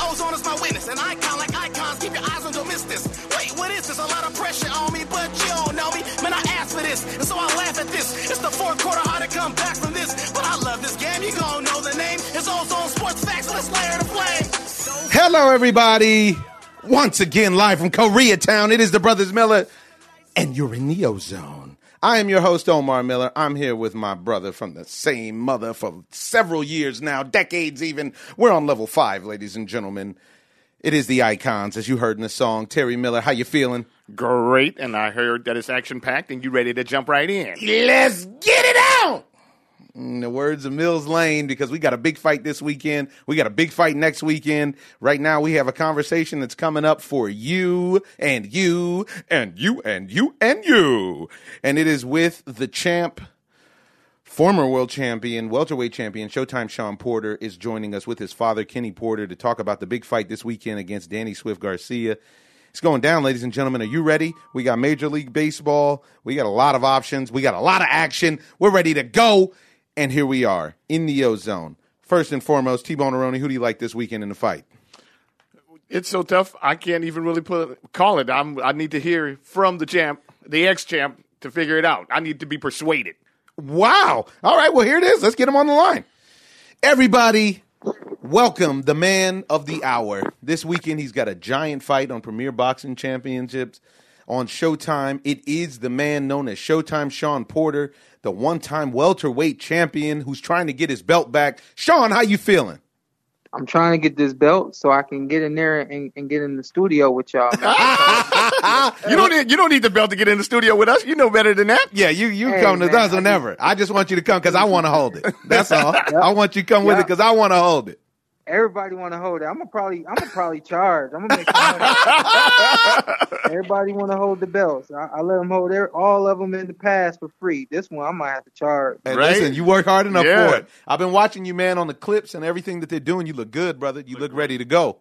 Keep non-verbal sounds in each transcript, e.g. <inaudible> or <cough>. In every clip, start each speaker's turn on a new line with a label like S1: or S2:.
S1: Ozone is my witness. An icon like icons. Keep your eyes on. Wait, what is this? A lot of pressure on me, but you don't know me. Man, I asked for this, and so I laugh at this. It's the fourth quarter, hard to come back from this. But I love this game. You gon' know the name. It's Ozone Sports Facts. Let's layer the flame.
S2: Hello, everybody. Once again, live from Koreatown, it is the Brothers Miller, and you're in the ozone. I am your host, Omar Miller. I'm here with my brother from the same mother for several years now, decades even. We're on level five, ladies and gentlemen. It is the icons, as you heard in the song. Terry Miller, how you feeling?
S3: Great, and I heard that it's action packed, and you ready to jump right in.
S2: Let's get it out! In the words of Mills Lane, because we got a big fight this weekend. We got a big fight next weekend. Right now, we have a conversation that's coming up for you and you and you and you and you. And it is with the champ, former world champion, welterweight champion, Showtime Shawn Porter is joining us with his father, Kenny Porter, to talk about the big fight this weekend against Danny Swift Garcia. It's going down, ladies and gentlemen. Are you ready? We got Major League Baseball. We got a lot of options. We got a lot of action. We're ready to go. And here we are in the ozone. First and foremost, T Bone Aroni, who do you like this weekend in the fight?
S3: It's so tough, I can't even really put call it. I'm, I need to hear from the champ, the ex champ, to figure it out. I need to be persuaded.
S2: Wow. All right, well, here it is. Let's get him on the line. Everybody, welcome the man of the hour. This weekend, he's got a giant fight on Premier Boxing Championships on Showtime. It is the man known as Showtime Shawn Porter, the one-time welterweight champion who's trying to get his belt back. Shawn, how you feeling?
S4: I'm trying to get this belt so I can get in there and, and get in the studio with y'all. <laughs> <laughs>
S3: You don't need you don't need the belt to get in the studio with us. You know better than that.
S2: Yeah, you you
S4: Hey,
S2: come to us
S4: I
S2: whenever. I just want you to come because I want to hold it. That's <laughs> all. I want you to come with it because I want to hold it.
S4: Everybody want to hold it. I'm gonna probably I'm gonna probably charge. I'm gonna make money. <laughs> Everybody want to hold the belts. I, I let them hold their, all of them in the past for free. This one I might have to charge.
S2: And
S3: Right?
S2: listen, you work hard enough
S3: Yeah.
S2: for it. I've been watching you, man, on the clips and everything that they're doing. You look good, brother. You look ready to go.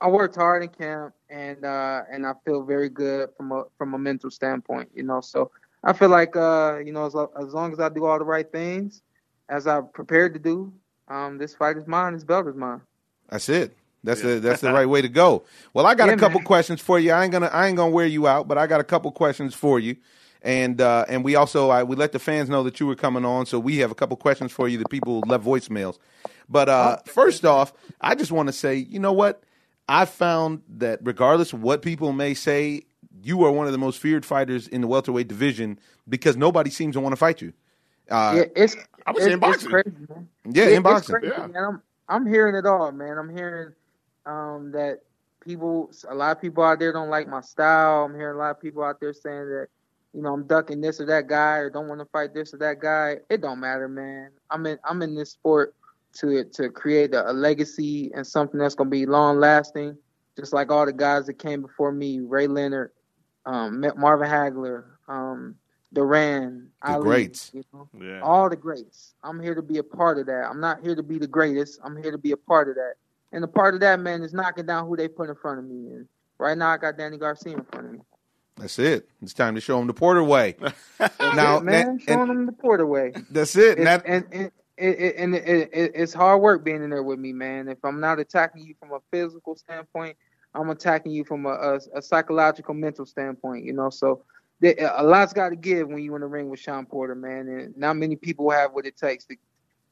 S4: I worked hard in camp and uh and I feel very good from a from a mental standpoint, you know. So I feel like uh you know as, as long as I do all the right things as I prepared to do, um this fight is mine, this belt is mine.
S2: That's it. That's the that's the right way to go. Well, I got a couple
S4: man.
S2: questions for you. I ain't gonna I ain't gonna wear you out, but I got a couple questions for you. And uh, and we also I, we let the fans know that you were coming on, so we have a couple questions for you The people left voicemails. But uh, first off, I just want to say, you know what? I found that regardless of what people may say, you are one of the most feared fighters in the welterweight division because nobody seems to want to fight you. Uh,
S4: yeah, it's
S3: I was
S4: it's,
S3: in boxing.
S4: Crazy, man.
S2: yeah,
S4: It-
S2: in boxing.
S4: Crazy,
S3: Yeah.
S4: man. I'm I'm hearing it all, man. I'm hearing um, that people, a lot of people out there don't like my style. I'm hearing a lot of people out there saying that, you know, I'm ducking this or that guy or don't want to fight this or that guy. It don't matter, man. I'm in I'm in this sport to to create a, a legacy and something that's gonna be long lasting, just like all the guys that came before me, Ray Leonard, um, Marvin Hagler, um, Duran,
S2: The
S4: Ali,
S2: greats.
S4: You know,
S3: Yeah.
S4: all the greats. I'm here to be a part of that. I'm not here to be the greatest. I'm here to be a part of that. And a part of that, man, is knocking down who they put in front of me. And right now, I got Danny Garcia in front of me.
S2: That's it. It's time to show him the Porter way. <laughs> Now,
S4: it, man,
S2: and-
S4: showing them the Porter way.
S2: That's it. And
S4: It's,
S2: that,
S4: and and, it, it, and it, it, it's hard work being in there with me, man. If I'm not attacking you from a physical standpoint, I'm attacking you from a, a, a psychological, mental standpoint. You know, so there, a lot's got to give when you're in the ring with Shawn Porter, man. And not many people have what it takes to.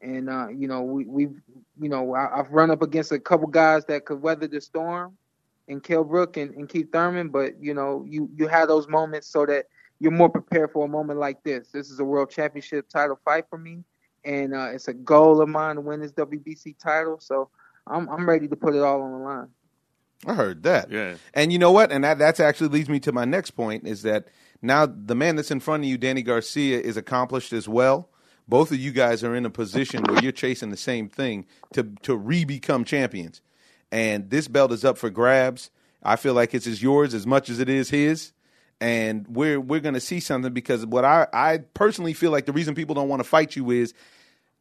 S4: And uh, you know, we we've you know I, I've run up against a couple guys that could weather the storm, and Kell Brook and, and Keith Thurman. But you know, you you have those moments so that you're more prepared for a moment like this. This is a world championship title fight for me, and uh, it's a goal of mine to win this WBC title. So I'm I'm ready to put it all on the line.
S2: I heard that.
S3: Yeah.
S2: And you know what? And that that's actually leads me to my next point is that now the man that's in front of you, Danny Garcia, is accomplished as well. Both of you guys are in a position where you're chasing the same thing to to re become champions. And this belt is up for grabs. I feel like it's as yours as much as it is his. And we're we're gonna see something because what I, I personally feel like the reason people don't want to fight you is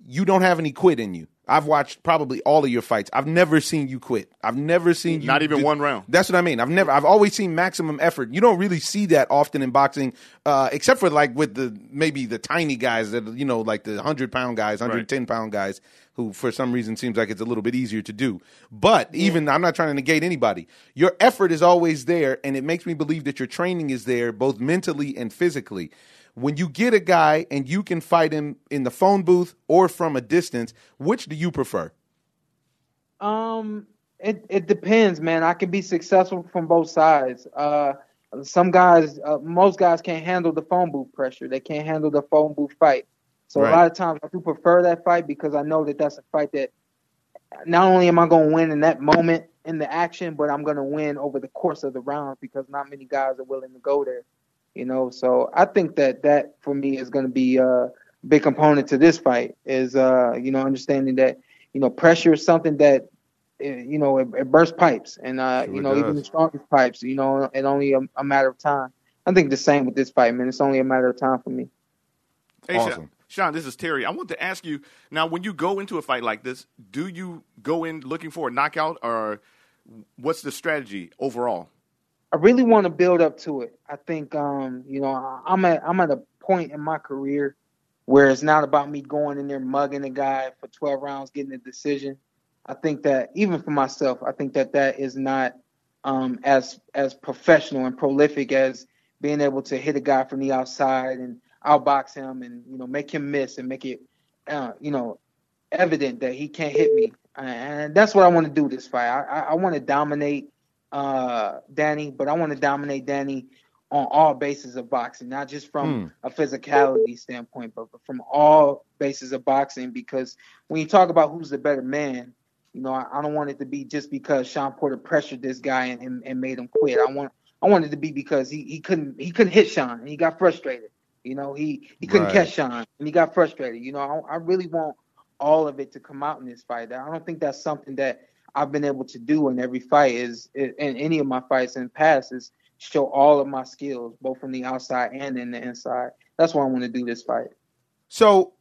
S2: you don't have any quit in you. I've watched probably all of your fights. I've never seen you quit. I've never seen you
S3: Not even
S2: do-
S3: one round.
S2: That's what I mean. I've never. I've always seen maximum effort. You don't really see that often in boxing, uh, except for like with the maybe the tiny guys that you know, like the hundred pound guys, hundred ten pound guys, who for some reason seems like it's a little bit easier to do. But even I'm not trying to negate anybody. Your effort is always there, and it makes me believe that your training is there, both mentally and physically. When you get a guy and you can fight him in the phone booth or from a distance, which do you prefer?
S4: Um, it it depends, man. I can be successful from both sides. Uh, some guys, uh, most guys can't handle the phone booth pressure. They can't handle the phone booth fight. So
S2: Right.
S4: a lot of times I do prefer that fight because I know that that's a fight that not only am I going to win in that moment in the action, but I'm going to win over the course of the round because not many guys are willing to go there. You know, so I think that that for me is going to be a big component to this fight is uh, you know understanding that you know pressure is something that eh, you know it, it bursts pipes and uh,
S2: Sure
S4: you
S2: it
S4: know even the strongest pipes you know it only a, a matter of time. I think the same with this fight, man. It's only a matter of time for me.
S3: Hey,
S2: Awesome.
S3: Shawn, Shawn, this is Terry. I want to ask you now: when you go into a fight like this, do you go in looking for a knockout, or what's the strategy overall?
S4: I really want to build up to it. I think um, you know, I'm at I'm at a point in my career where it's not about me going in there mugging a guy for 12 rounds, getting a decision. I think that even for myself, I think that that is not um, as as professional and prolific as being able to hit a guy from the outside and outbox him and you know make him miss and make it uh, you know evident that he can't hit me. And that's what I want to do this fight. I, I, I want to dominate uh, Danny, but I want to dominate Danny on all bases of boxing, not just from a physicality standpoint, but from all bases of boxing. Because when you talk about who's the better man, you know, I, I don't want it to be just because Shawn Porter pressured this guy and, and, and made him quit. I want I want it to be because he, he couldn't he couldn't hit Shawn and he got frustrated. You know, he he couldn't
S2: Right.
S4: catch Shawn and he got frustrated. You know, I, I really want all of it to come out in this fight. I don't think that's something that I've been able to do in every fight is in any of my fights in the past is show all of my skills both from the outside and in the inside. That's why I want to do this fight.
S2: So,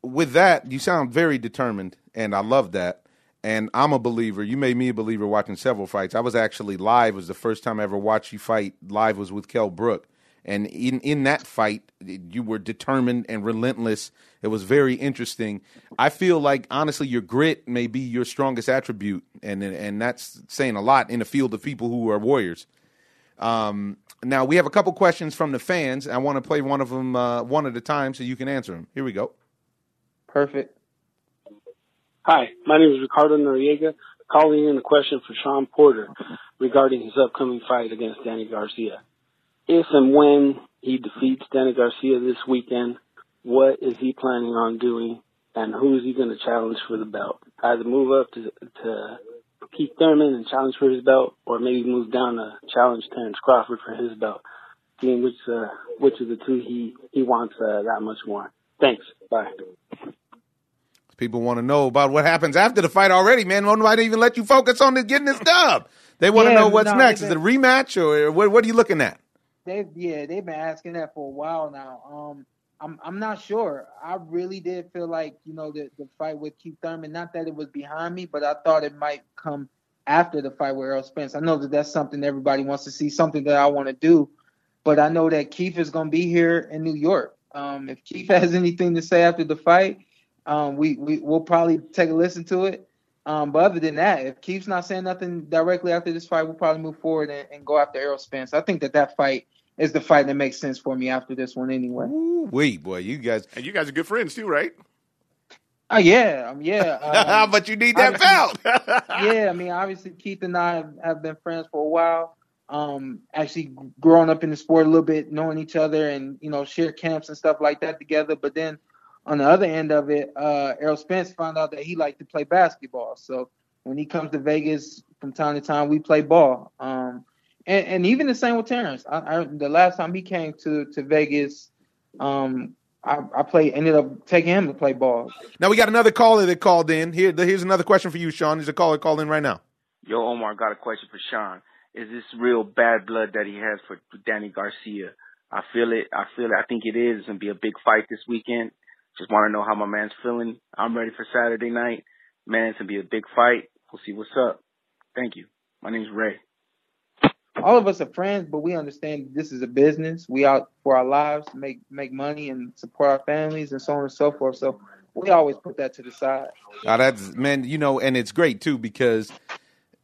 S2: with that, you sound very determined, and I love that. And I'm a believer. You made me a believer watching several fights. I was actually live. It was the first time I ever watched you fight live. Was with Kell Brook, and in in that fight, you were determined and relentless. It was very interesting. I feel like honestly, your grit may be your strongest attribute, and and that's saying a lot in a field of people who are warriors. Um, now we have a couple questions from the fans. I want to play one of them uh, one at a time so you can answer them. Here we go.
S4: Perfect.
S5: Hi, my name is Ricardo Noriega, calling in a question for Shawn Porter regarding his upcoming fight against Danny Garcia. If and when he defeats Danny Garcia this weekend, what is he planning on doing, and who is he going to challenge for the belt? Either move up to, to Keith Thurman and challenge for his belt, or maybe move down to challenge Terrence Crawford for his belt. Seeing which uh, which of the two he he wants uh, that much more. Thanks. Bye.
S2: People want to know about what happens after the fight already, man. Nobody even let you focus on this, getting this dub. They want to
S4: Yeah,
S2: know what's
S4: no,
S2: next. Is it a rematch or what, what are you looking at?
S4: They've yeah, they've been asking that for a while now. Um, I'm I'm not sure. I really did feel like you know the the fight with Keith Thurman. Not that it was behind me, but I thought it might come after the fight with Errol Spence. I know that that's something everybody wants to see, something that I want to do, but I know that Keith is going to be here in New York. Um, if Keith <laughs> has anything to say after the fight, um, we we will probably take a listen to it. Um, but other than that, if Keith's not saying nothing directly after this fight, we'll probably move forward and, and go after Errol Spence. I think that that fight is the fight that makes sense for me after this one anyway.
S2: Ooh, wait, boy, you guys.
S3: And you guys are good friends too, right?
S4: Oh yeah, um, yeah. <laughs> Um,
S2: but you need that
S4: obviously-
S2: belt. <laughs>
S4: yeah, I mean, obviously Keith and I have, have been friends for a while. Um, actually growing up in the sport a little bit, knowing each other, and you know, share camps and stuff like that together. But then on the other end of it, uh, Errol Spence found out that he liked to play basketball. So when he comes to Vegas from time to time, we play ball. Um, and, and even the same with Terrence. I, I, the last time he came to to Vegas, um, I, I played ended up taking him to play ball.
S2: now we got another caller that called in. Here, here's another question for you, Shawn. There's a caller called in right now.
S6: Yo, Omar, got a question for Shawn. Is this real bad blood that he has for Danny Garcia? I feel it. I feel it. I think it is. It's gonna be a big fight this weekend. Just want to know how my man's feeling. I'm ready for Saturday night. Man, it's gonna be a big fight. We'll see what's up. Thank you. My name's Ray.
S4: All of us are friends, but we understand this is a business. We out for our lives, make make money and support our families and so on and so forth. So we always put that to the side.
S2: That's man, you know, and it's great too because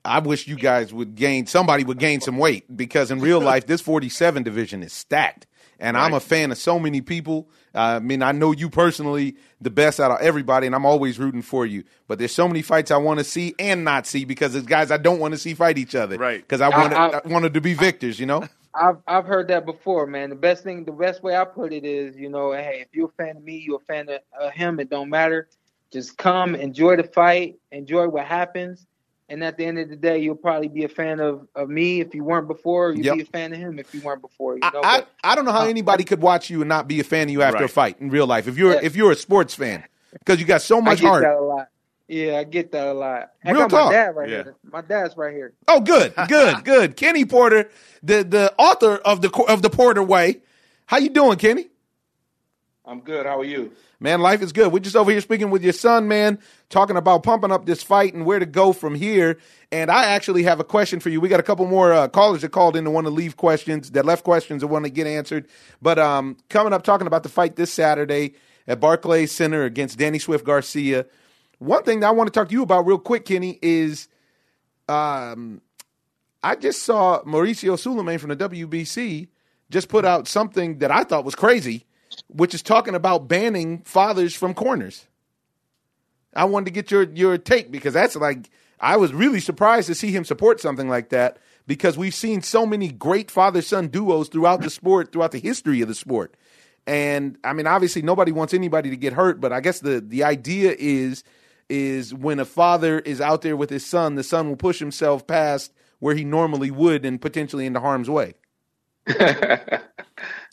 S2: I wish you guys would gain somebody would gain some weight because in real life this 47 division is stacked. And I'm a fan of so many people. Uh, I mean, I know you personally the best out of everybody, and I'm always rooting for you. But there's so many fights I want to see and not see because there's guys I don't want to see fight each other.
S3: Right.
S2: Because I wanted,
S4: I-
S2: I, wanted to be victors, you know? <laughs>
S4: I've I've heard that before, man. The best thing, the best way I put it is, you know, hey, if you're a fan of me, you're a fan of uh, him. It don't matter. Just come, enjoy the fight, enjoy what happens, and at the end of the day, you'll probably be a fan of, of me if you weren't before. You'd
S2: Yep.
S4: be a fan of him if you weren't before. You
S2: I,
S4: know,
S2: I,
S4: but
S2: I don't know how
S4: uh,
S2: anybody could watch you and not be a fan of you after a fight in real life. If you're
S4: Yeah.
S2: if you're a sports fan, because you got so
S4: I
S2: much
S4: get
S2: heart.
S4: that a lot. Yeah, I get that a lot. I
S2: Real
S4: got
S2: talk.
S4: my dad right
S3: Yeah.
S4: here. My dad's right here.
S2: Oh, good, <laughs> good, good. Kenny Porter, the the author of the of the Porter Way. How you doing, Kenny?
S7: I'm good. How are you?
S2: Man, life is good. We're just over here speaking with your son, man, talking about pumping up this fight and where to go from here. And I actually have a question for you. We got a couple more uh, callers that called in to want to leave questions, that left questions that want to get answered. But um, coming up, talking about the fight this Saturday at Barclays Center against Danny Swift Garcia. One thing that I want to talk to you about real quick, Kenny, is um, I just saw Mauricio Sulaiman from the WBC just put out something that I thought was crazy, which is talking about banning fathers from corners. I wanted to get your your take because that's like I was really surprised to see him support something like that because we've seen so many great father son duos throughout the sport, throughout the history of the sport. And I mean, obviously, nobody wants anybody to get hurt, but I guess the the idea is is when a father is out there with his son, the son will push himself past where he normally would and potentially into harm's way. <laughs>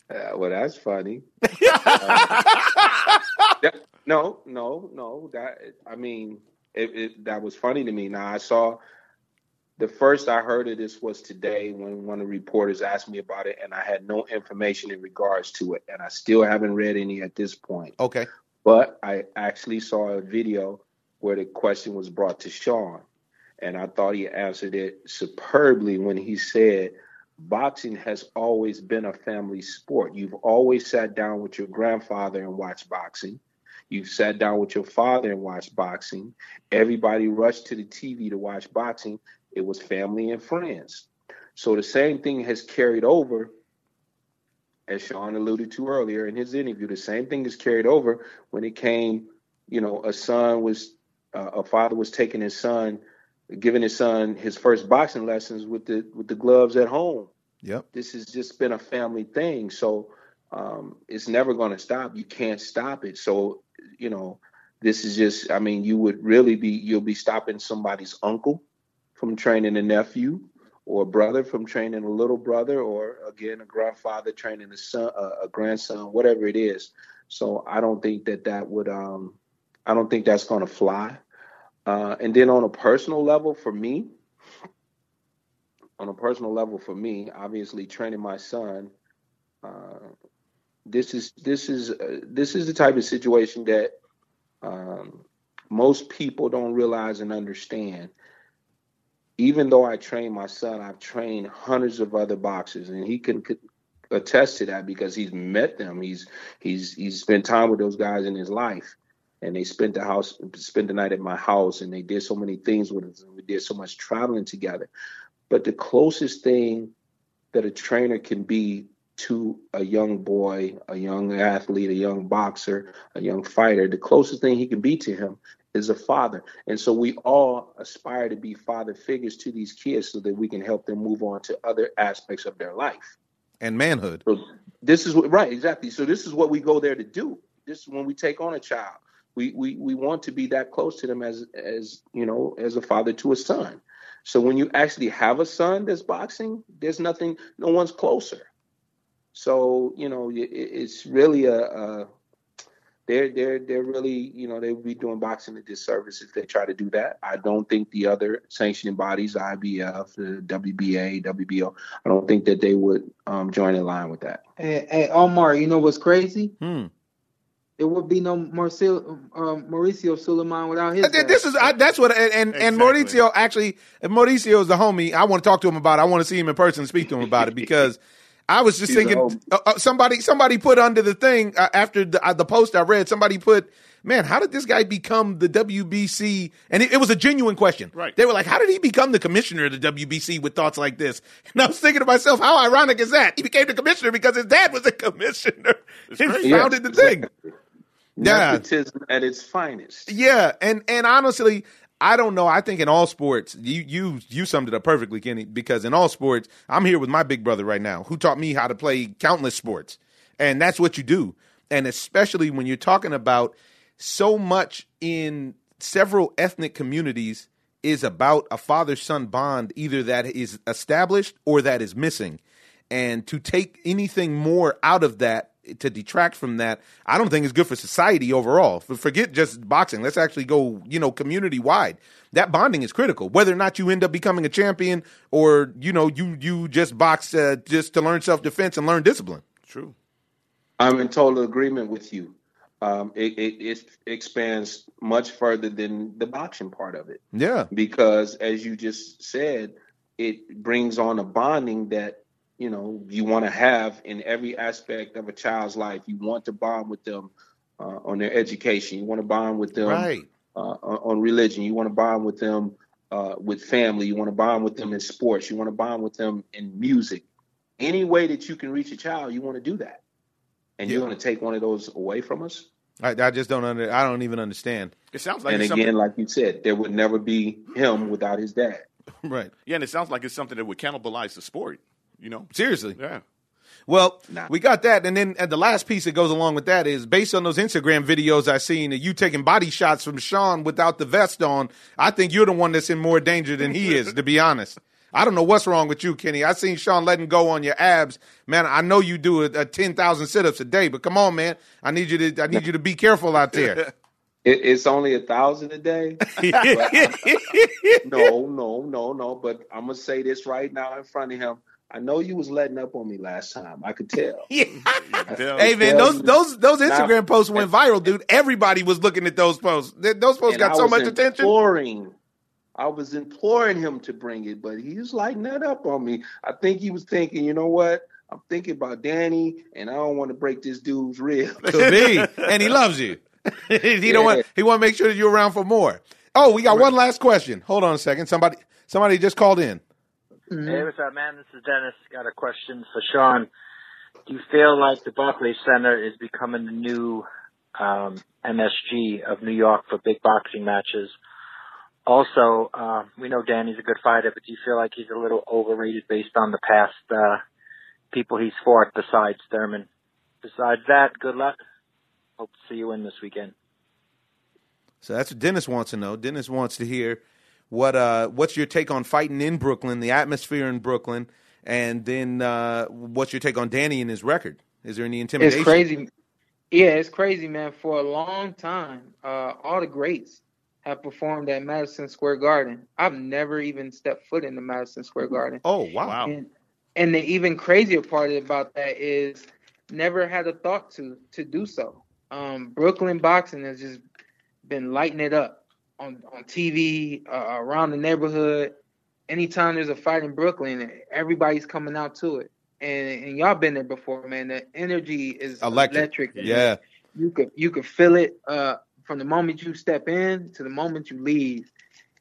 S7: Uh, well, that's funny. <laughs> Uh, that- no, no, no. That I mean, it, it, that was funny to me. Now I saw the first I heard of this was today when one of the reporters asked me about it, and I had no information in regards to it, and I still haven't read any at this point.
S2: Okay.
S7: But I actually saw a video where the question was brought to Shawn, and I thought he answered it superbly when he said, Boxing has always been a family sport. You've always sat down with your grandfather and watched boxing. You've sat down with your father and watched boxing. Everybody rushed to the TV to watch boxing. It was family and friends. So the same thing has carried over as Shawn alluded to earlier in his interview, the same thing is carried over when it came, you know, a son was, uh, a father was taking his son, giving his son his first boxing lessons with the with the gloves at home.
S2: Yep.
S7: This has just been a family thing, so um, it's never going to stop. You can't stop it. So, you know, this is just, I mean, you would really be, you'll be stopping somebody's uncle from training a nephew or a brother from training a little brother, or again, a grandfather training a son, a, a grandson, whatever it is. So I don't think that that would, um, I don't think that's going to fly. Uh, and then on a personal level, for me, on a personal level, for me, obviously training my son, uh, this is this is uh, this is the type of situation that um, most people don't realize and understand even though I train my son, I've trained hundreds of other boxers, and he can attest to that because he's met them. He's he's he's spent time with those guys in his life, and they spent the house spent the night at my house, and they did so many things with us, and we did so much traveling together. But the closest thing that a trainer can be to a young boy, a young athlete, a young boxer, a young fighter, the closest thing he can be to him is a father. And so we all aspire to be father figures to these kids so that we can help them move on to other aspects of their life.
S2: And manhood.
S7: So this is what right, exactly. So this is what we go there to do. This is when we take on a child. We we we want to be that close to them as as you know, as a father to a son. So when you actually have a son that's boxing, there's nothing, no one's closer. So you know, it, it's really a, a they're they're they're really you know they would be doing boxing a disservice if they try to do that. I don't think the other sanctioning bodies, IBF, the WBA, WBO, I don't think that they would um, join in line with that.
S4: Hey, hey, Omar, you know what's crazy?
S2: Hmm.
S4: There would be no Marcio, uh, Mauricio Sulaiman without his.
S2: Uh, This is I, that's what and and, and Mauricio actually and Mauricio is the homie. I want to talk to him about. it. I want to see him in person and speak to him about it <laughs> because I was just
S7: He's
S2: thinking uh, uh, somebody somebody put under the thing uh, after the, uh, the post I read somebody put man how did this guy become the WBC and it, it was a genuine question
S3: Right.
S2: they were like how did he become the commissioner of the WBC with thoughts like this <laughs> and I was thinking to myself how ironic is that he became the commissioner because his dad was a commissioner and
S3: crazy.
S2: founded the thing Yeah.
S7: Nepotism at its finest.
S2: Yeah, and and honestly, I don't know. I think in all sports, you you you summed it up perfectly, Kenny. Because in all sports, I'm here with my big brother right now, who taught me how to play countless sports, and that's what you do. And especially when you're talking about so much in several ethnic communities is about a father son bond, either that is established or that is missing. And to take anything more out of that, to detract from that, I don't think is good for society overall. Forget just boxing. Let's actually go, you know, community wide. That bonding is critical. Whether or not you end up becoming a champion or, you know, you you just box uh, just to learn self defense and learn discipline.
S3: True.
S7: I'm in total agreement with you. Um, it, it, it expands much further than the boxing part of it
S2: Yeah.
S7: because, as you just said, it brings on a bonding that you know you want to have in every aspect of a child's life. You want to bond with them uh, on their education. You want to bond with them
S2: Right.
S7: uh, on on religion. You want to bond with them uh, with family. You want to bond with them in sports. You want to bond with them in music. Any way that you can reach a child, you want to do that. And you're going to take one of those away from us.
S2: I, I just don't under. I don't even understand.
S3: It sounds like
S7: and again,
S3: something,
S7: like you said, there would never be him without his dad. <laughs>
S2: right.
S3: yeah, and it sounds like it's something that would cannibalize the sport. You know?
S2: Seriously.
S3: Yeah.
S2: Well,
S7: Nah.
S2: we got that, and then and the last piece that goes along with that is based on those Instagram videos I seen of you taking body shots from Shawn without the vest on. I think you're the one that's in more danger than he is, to be honest. I don't know what's wrong with you, Kenny. I seen Shawn letting go on your abs, man. I know you do a, a ten thousand sit-ups a day, but come on, man. I need you to I need you to be careful out there. <laughs>
S7: It, it's only a thousand a day. <laughs> Uh, no, no, no, no. But I'm gonna say this right now in front of him. I know you was letting up on me last time. I could tell. <laughs>
S2: hey
S3: Tell-
S2: man, those those those
S7: Now-
S2: Instagram posts went viral, dude. Everybody was looking at those posts. Those posts got
S7: I
S2: so
S7: was
S2: much attention.
S7: Imploring, I was imploring him to bring it, but he was lighting that up on me. I think he was thinking, you know what? I'm thinking about Danny, and I don't want to break this dude's rib. <laughs>
S2: Could be, and he loves you. <laughs> he don't want. He want to make sure that you're around for more. Oh, we got one last question. Hold on a second. Somebody, somebody just called in.
S8: Hey, what's up, man? This is Dennis. Got a question for Shawn. Do you feel like the Barclays Center is becoming the new um, MSG of New York for big boxing matches? Also, uh, we know Danny's a good fighter, but do you feel like he's a little overrated based on the past uh, people he's fought besides Thurman? Besides that, good luck. Hope to see you in this weekend.
S2: So that's what Dennis wants to know. Dennis wants to hear what uh what's your take on fighting in Brooklyn, the atmosphere in Brooklyn, and then uh what's your take on Danny and his record? Is there any intimidation?
S4: It's crazy. Yeah, it's crazy, man. For a long time, uh, all the greats have performed at Madison Square Garden. I've never even stepped foot in the Madison Square Garden.
S2: Oh wow.
S3: Wow.
S4: And, and the even crazier part about that is never had a thought to to do so. Um, Brooklyn boxing has just been lighting it up on on TV uh, around the neighborhood. Anytime there's a fight in Brooklyn, everybody's coming out to it. And and y'all been there before, man. The energy is
S2: Electric.
S4: electric.
S2: Yeah.
S4: You could you could feel it uh, from the moment you step in to the moment you leave.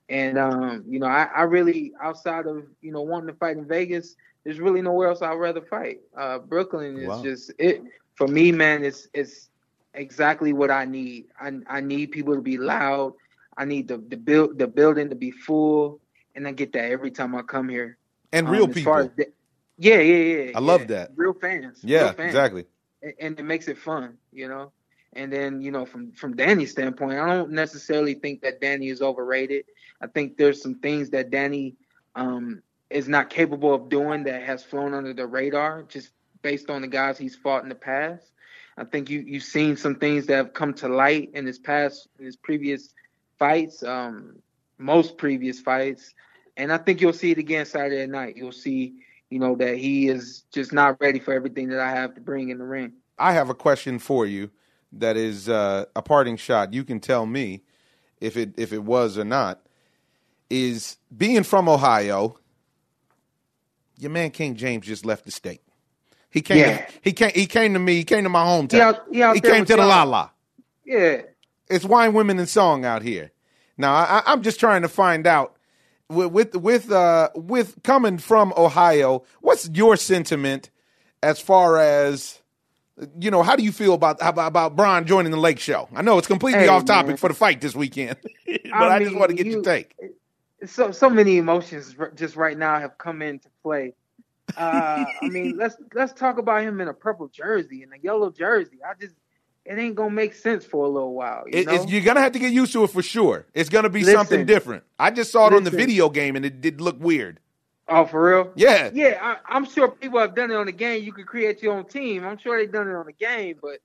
S4: And um, you know, I, I really outside of you know wanting to fight in Vegas, there's really nowhere else I'd rather fight. Uh, Brooklyn is
S2: Wow.
S4: just it for me, man. It's it's exactly what I need. I I need people to be loud. I need the the build the building to be full, and I get that every time I come here.
S2: And
S4: Um,
S2: real people.
S4: the- yeah, yeah, yeah.
S2: I love that.
S4: Real fans.
S2: yeah,
S4: real fans
S2: exactly.
S4: and, and it makes it fun, you know. And then, you know, from from Danny's standpoint, I don't necessarily think that Danny is overrated. I think there's some things that Danny um, is not capable of doing that has flown under the radar, just based on the guys he's fought in the past. I think you you've seen some things that have come to light in his past, in his previous fights, um, most previous fights, and I think you'll see it again Saturday night. You'll see, you know, that he is just not ready for everything that I have to bring in the ring.
S2: I have a question for you. that is uh, a parting shot. You can tell me if it if it was or not. Is being from Ohio. Your man King James just left the state. He came.
S4: Yeah.
S2: He came. He came to me. He came to my hometown.
S4: He out- he out there
S2: came to the La La.
S4: Yeah.
S2: It's wine, women, and song out here. Now I, I'm just trying to find out with with with uh with coming from Ohio. What's your sentiment as far as you know? How do you feel about about, about Bron joining the Lake Show? I know it's completely
S4: Hey,
S2: off topic
S4: man.
S2: for the fight this weekend, <laughs> but I, just
S4: mean,
S2: want to get
S4: you-
S2: your take.
S4: so so many emotions just right now have come into play. Uh, I mean, let's let's talk about him in a purple jersey and a yellow jersey. I just it ain't gonna make sense for a little while. You
S2: It, you're gonna have to get used to it for sure. It's gonna be something different. I just saw it on the video game and it did look weird.
S4: oh, for real?
S2: Yeah,
S4: Yeah, I, I'm sure people have done it on the game. You could create your own team. I'm sure they've done it on the game, but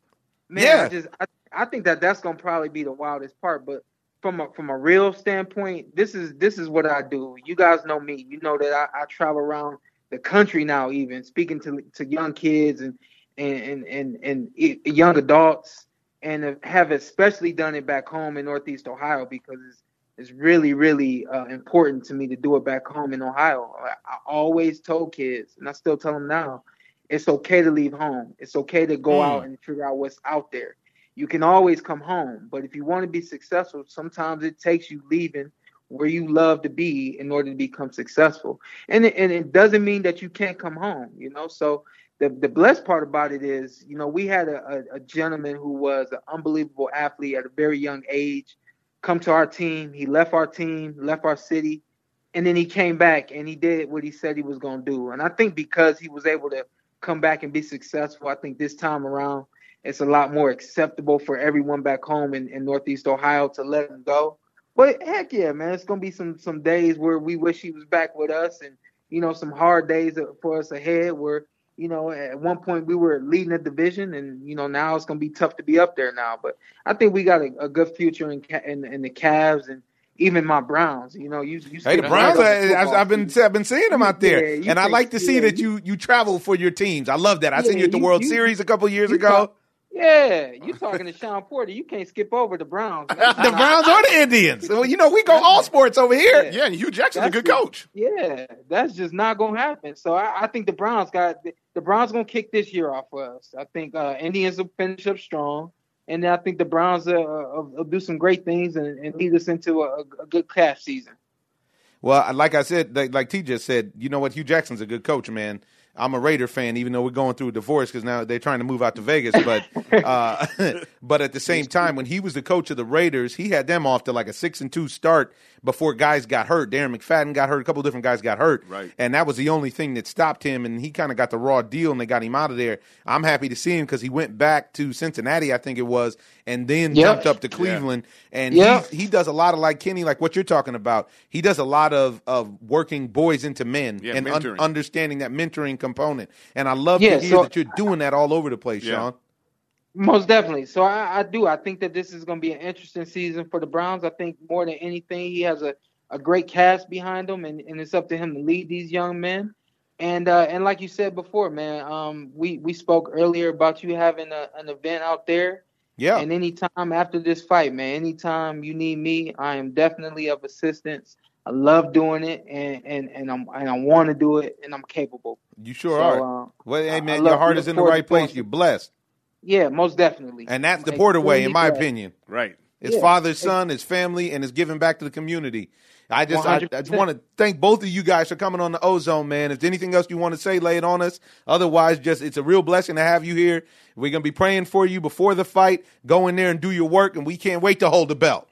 S4: man,
S2: Yeah.
S4: I just I, I think that that's gonna probably be the wildest part. But from a from a real standpoint, this is this is what I do. You guys know me. You know that I, I travel around the country now, even speaking to to young kids and and and and, and young adults, and have especially done it back home in Northeast Ohio because it's it's really, really uh, important to me to do it back home in Ohio. I, I always told kids, and I still tell them now, it's okay to leave home. It's okay to go
S2: Mm.
S4: out and figure out what's out there. You can always come home, but if you want to be successful, sometimes it takes you leaving where you love to be in order to become successful. And it, and it doesn't mean that you can't come home, you know. So the the blessed part about it is, you know, we had a, a, a gentleman who was an unbelievable athlete at a very young age come to our team. He left our team, left our city, and then he came back and he did what he said he was going to do. And I think because he was able to come back and be successful, I think this time around it's a lot more acceptable for everyone back home in, in Northeast Ohio to let him go. But heck yeah, man, it's gonna be some some days where we wish he was back with us, and you know some hard days for us ahead. Where you know at one point we were leading the division, and you know now it's gonna be tough to be up there now. But I think we got a, a good future in, Ca- in in the Cavs and even my Browns. You know, you you
S2: Hey, the Browns. I, I've, I've been. I've been seeing them out there,
S4: Yeah,
S2: and I like to see
S4: yeah,
S2: that you you travel for your teams. I love that. I seen you at the
S4: you-
S2: World
S4: you-
S2: Series a couple years ago.
S4: talk- Yeah, <laughs> you're talking to Shawn Porter? You can't skip over the Browns. <laughs>
S2: the Browns or the Indians. Well, you know we go all sports over here.
S3: Yeah, and Hue Jackson's a
S4: That's
S3: good
S4: just-
S3: coach.
S4: Yeah, that's just not gonna happen. So I, I think the Browns got the Browns gonna kick this year off for us. I think uh, Indians will finish up strong, and then I think the Browns uh, will, will do some great things and, and lead us into a, a good Cav season.
S2: Well, like I said, like, like T just said, you know what? Hue Jackson's a good coach, man. I'm a Raider fan, even though we're going through a divorce because now they're trying to move out to Vegas. But <laughs> uh, <laughs> but at the same time, when he was the coach of the Raiders, he had them off to like a six and two start before guys got hurt. Darren McFadden got hurt, a couple different guys got hurt,
S3: Right.
S2: And that was the only thing that stopped him, and he kind of got the raw deal, and they got him out of there. I'm happy to see him because he went back to Cincinnati, I think it was, and then
S4: Yep.
S2: jumped up to Cleveland, and
S4: Yep.
S2: he's, he does a lot of like Kenny, like what you're talking about. He does a lot of of working boys into men
S3: Yeah,
S2: and un- understanding that mentoring component. And I love
S4: Yeah,
S2: to hear
S4: so-
S2: that you're doing that all over the place,
S3: Yeah.
S2: Shawn.
S4: Most definitely. So I, I do. I think that this is going to be an interesting season for the Browns. I think more than anything, he has a, a great cast behind him, and, and it's up to him to lead these young men. And uh, and like you said before, man, um, we we spoke earlier about you having a, an event out there.
S2: Yeah.
S4: And anytime after this fight, man, anytime you need me, I am definitely of assistance. I love doing it, and and and I'm and I want to do it, and I'm capable.
S2: you sure
S4: So,
S2: are.
S4: uh,
S2: well, hey man, your heart is in the right place. You're blessed.
S4: Yeah, most definitely.
S2: And that's the
S4: Like,
S2: Porter way, in my
S4: blessed.
S2: opinion.
S3: Right.
S2: It's
S4: Yeah.
S2: father, son, his family, and his giving back to the community. I just, I, I just want to thank both of you guys for coming on the Ozone, man. If there's anything else you want to say, lay it on us. Otherwise, just it's a real blessing to have you here. We're gonna be praying for you before the fight. Go in there and do your work, and we can't wait to hold the belt.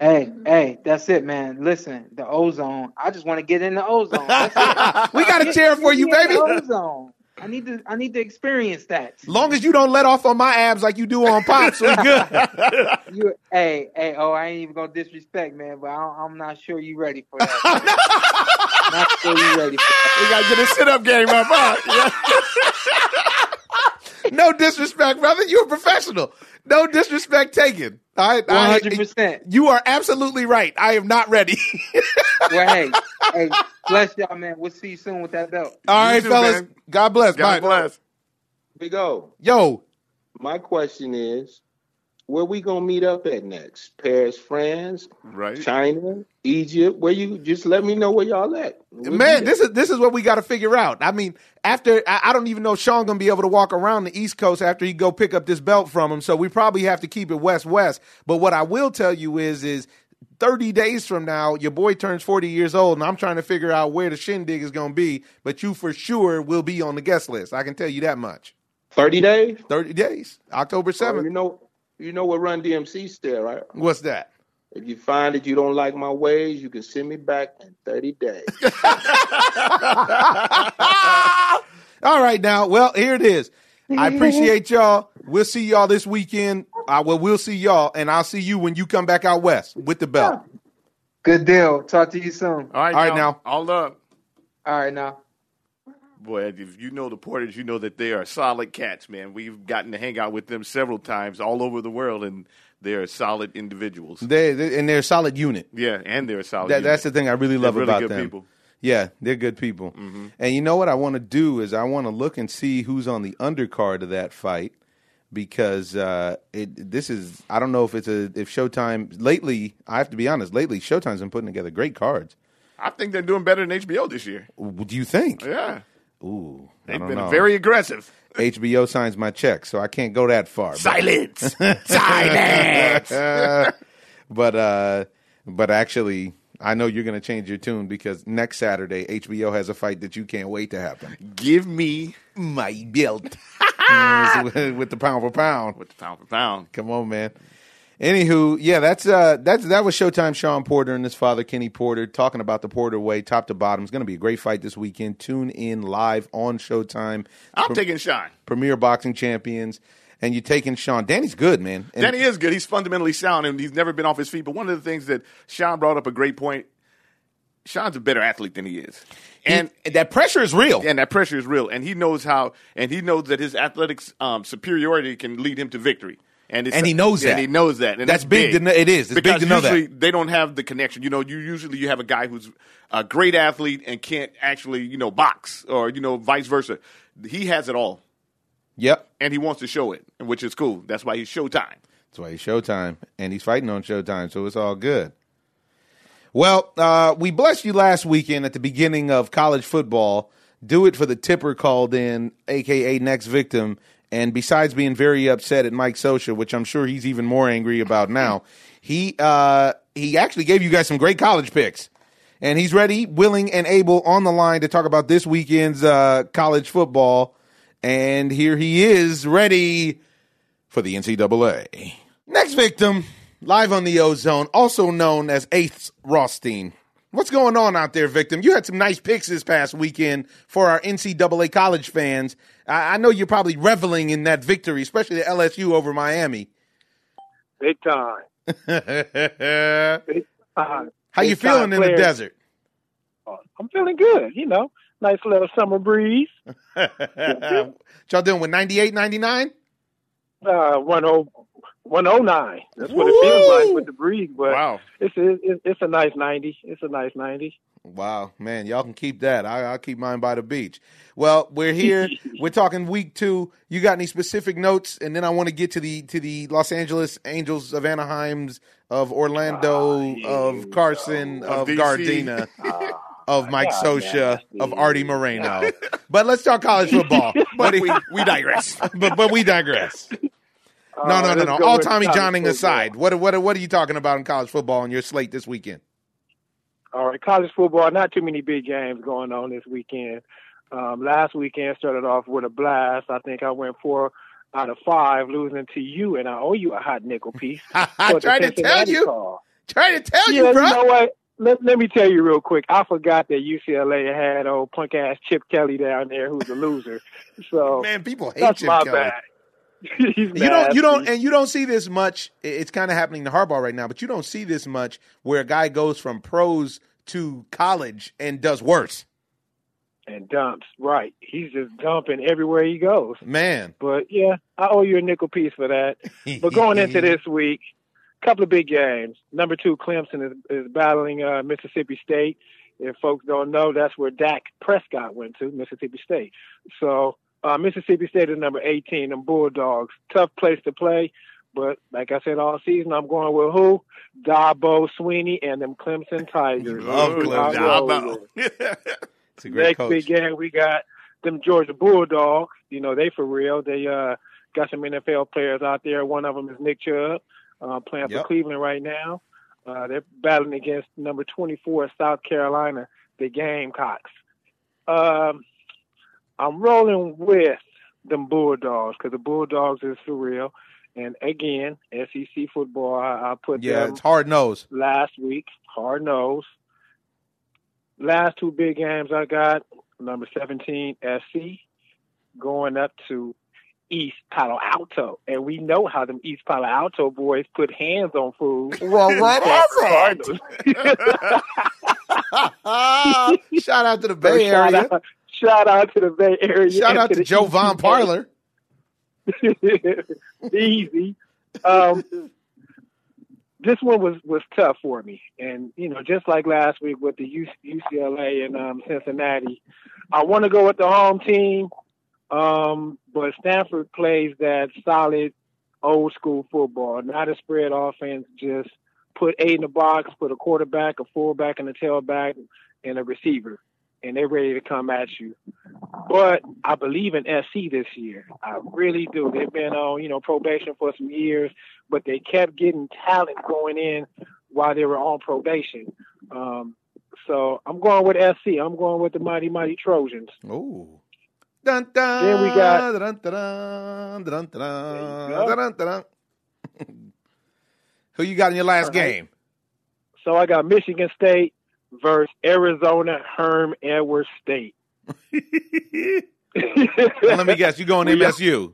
S4: Hey, mm-hmm. hey, that's it, man. Listen, the ozone. I just want to get in the ozone. <laughs>
S2: We got a chair for you, baby.
S4: ozone. I need to. I need to experience that.
S2: Long as you don't let off on my abs like you do on pops, we good. <laughs>
S4: You, hey, hey. Oh, I ain't even gonna disrespect, man. But I, I'm not sure you ready for that. <laughs> not sure you ready for that.
S3: We gotta get a sit up game up, huh?
S2: No disrespect, brother. You're a professional. No disrespect taken. All right, I-
S4: hundred percent.
S2: You are absolutely right. I am not ready. <laughs>
S4: Well, hey, hey. Bless y'all, man. We'll see you soon with that belt.
S2: All right,
S3: too,
S2: fellas.
S3: man.
S2: God bless.
S3: God
S2: Bye.
S3: bless.
S7: We go.
S2: Yo,
S7: My question is, where we gonna meet up at next? Paris, France,
S3: Right.
S7: China, Egypt. Where you just let me know where y'all at.
S2: Man, this is this is what we got to figure out. I mean, after I, I don't even know if Shawn gonna be able to walk around the East Coast after he go pick up this belt from him. So we probably have to keep it West West. But what I will tell you is is. 30 days from now, your boy turns 40 years old, and I'm trying to figure out where the shindig is going to be. But you for sure will be on the guest list. I can tell you that much.
S7: thirty days.
S2: 30 days, October
S7: Oh,
S2: 7th.
S7: you know, you know what Run DMC said, right?
S2: What's that?
S7: If you find that you don't like my ways, you can send me back in thirty days. <laughs>
S2: All right, now, well, here it is. I appreciate y'all. We'll see y'all this weekend. Uh, well, we'll see y'all, and I'll see you when you come back out west with the belt.
S4: Good deal. Talk to you soon.
S3: All right,
S2: All right, now.
S3: All up.
S4: All right, now.
S3: Boy, if you know the Porters, you know that they are solid cats, man. We've gotten to hang out with them several times all over the world, and they are solid individuals.
S2: They, they and they're a solid unit.
S3: Yeah, and they're a solid.
S2: That,
S3: unit.
S2: that's the thing I really love
S3: They're really
S2: about
S3: good
S2: them.
S3: people. Mm-hmm.
S2: Yeah, they're good people. And you know what I want to do is I want to look and see who's on the undercard of that fight because uh, it this is I don't know if it's a if Showtime lately I have to be honest lately Showtime's been putting together great cards.
S3: I think they're doing better than HBO this year.
S2: Do you think?
S3: Yeah,
S2: Ooh,
S3: they've been
S2: know.
S3: very aggressive.
S2: HBO signs my check, so I can't go that far. But-
S3: Silence, <laughs> silence. <laughs>
S2: but uh but actually I know you're going to change your tune because next Saturday HBO has a fight that you can't wait to happen.
S3: Give me
S2: My belt <laughs> with, with the pound for pound.
S3: with the pound for pound.
S2: Come on, man. Anywho, yeah, that's uh that's that was Showtime Shawn Porter and his father Kenny Porter talking about the Porter way, top to bottom. It's going to be a great fight this weekend. Tune in live on Showtime.
S3: I'm
S2: Pre-
S3: taking Shawn.
S2: Premier Boxing Champions, and you're taking Shawn. Danny's good, man. And
S3: Danny is good. He's fundamentally sound, and he's never been off his feet. But one of the things that Shawn brought up a great point. Shawn's a better athlete than he is, and
S2: he- that pressure is real.
S3: and that pressure is real. And he knows how, and he knows that his athletics um, superiority can lead him to victory. And, it's,
S2: And he knows that.
S3: And he knows that. And
S2: That's
S3: that's,
S2: big to kn- it is. It's big
S3: because
S2: to know that.
S3: usually They don't have the connection. You know, you usually you have a guy who's a great athlete and can't actually, you know, box or you know, vice versa. He has it all,
S2: Yep.
S3: and he wants to show it, which is cool. That's why he's Showtime.
S2: That's why he's Showtime, and he's fighting on Showtime, so it's all good. Well, uh, we blessed you last weekend at the beginning of college football. Do it for the tipper called in, aka next victim. And besides being very upset at Mike Scioscia, which I'm sure he's even more angry about now, he uh, he actually gave you guys some great college picks, and he's ready, willing, and able on the line to talk about this weekend's uh, college football. And here he is, ready for the NCAA. Next victim, live on the Ozone, also known as Ace Rothstein. What's going on out there, victim? You had some nice picks this past weekend for our NCAA college fans. I, I know you're probably reveling in that victory, especially the LSU over Miami.
S9: Big time.
S2: How <laughs>
S9: Big time.
S2: you
S9: Big
S2: feeling
S9: time
S2: in the desert?
S9: I'm feeling good. You know, nice little summer breeze.
S2: what <laughs> y'all doing with 98, 99?
S9: Uh, 10 109. That's what it feels like with the breeze. But
S3: Wow.
S9: it's it's it's a nice 90. It's a nice 90.
S2: Wow, man, y'all can keep that. I, I'll keep mine by the beach. Well, we're here. <laughs> we're talking week two. You got any specific notes? And then I want to get to the to the Los Angeles Angels of Anaheim's, of Orlando, ah, of Carson, of,
S3: Of DC.
S2: Gardena, ah, of Mike
S9: God,
S2: Scioscia,
S9: nasty.
S2: of Arte Moreno. <laughs> but let's talk college football. <laughs>
S3: But we, we digress.
S2: but but we digress. No, no,
S9: Uh,
S2: no, no. All Tommy Johning aside, what what what are you talking about in college football on your slate this weekend?
S9: All right, college football. Not too many big games going on this weekend. Um, last weekend started off with a blast. I think I went four out of five, losing to you, and I owe you a hot nickel piece. <laughs>
S2: I tried to tell you.
S9: Call.
S2: Try to tell
S9: yeah,
S2: you, bro.
S9: know what? Let, let me tell you real quick. I forgot that UCLA had old punk ass Chip Kelly down there, who's a loser. <laughs> So
S2: Man, people hate
S9: that's
S2: Chip
S9: my
S2: Kelly.
S9: bad. <laughs> He's
S2: You don't, you don't, and you don't see this much. It's kind of happening to Harbaugh right now, but you don't see this much where a guy goes from pros to college and does worse.
S9: and dumps. Right, he's just dumping everywhere he goes.
S2: Man,
S9: But yeah, I owe you a nickel piece for that. <laughs> But going into this week, a couple of big games. Number two, Clemson is, is battling uh, Mississippi State. If folks don't know, that's where Dak Prescott went to, Mississippi State. So uh, Mississippi State is number 18, them Bulldogs. Tough place to play, But like I said all season, I'm going with who? Dabo Swinney and them Clemson Tigers.
S2: Love Clemson.
S9: I
S3: How
S9: roll
S3: about?
S9: with.
S2: It's a great
S9: Next
S2: coach.
S9: big game, we got them Georgia Bulldogs. You know, they for real. They uh got some NFL players out there. One of them is Nick Chubb, uh, playing
S2: Yep.
S9: for Cleveland right now. Uh, they're battling against number 24 South Carolina, the Gamecocks. Um, I'm rolling with them Bulldogs because the Bulldogs is for real. And again, SEC football, I, I put
S2: Yeah,
S9: them
S2: it's hard nose.
S9: last week, hard nose. Last two big games I got, number 17 SC going up to East Palo Alto. And we know how them East Palo Alto boys put hands on food.
S2: Well, what is it?
S9: Cardinals.
S2: Shout out to the
S9: So
S2: Bay
S9: shout
S2: Area.
S9: out, shout out to the Bay Area.
S2: Shout out to
S9: the
S2: Joe Von. Parlor. <laughs>
S9: Easy. Um, this one was was tough for me, and you know, just like last week with the UCLA and um, Cincinnati, I want to go with the home team, um, but Stanford plays that solid old school football, not a spread offense. Just put eight in the box, put a quarterback, a fullback, and a tailback, and a receiver, and they're ready to come at you. But I believe in SC this year. I really do. They've been on, you know, probation for some years, but they kept getting talent going in while they were on probation. Um, so I'm going with SC. I'm going with the mighty, mighty Trojans.
S2: Ooh. Dun, dun,
S9: Then we got-
S2: dun, dun, dun, dun, dun, dun. <laughs> Who you got in your last game?
S9: So I got Michigan State versus Arizona Herm Edwards State. <laughs>
S2: Let me guess. You going <laughs> MSU?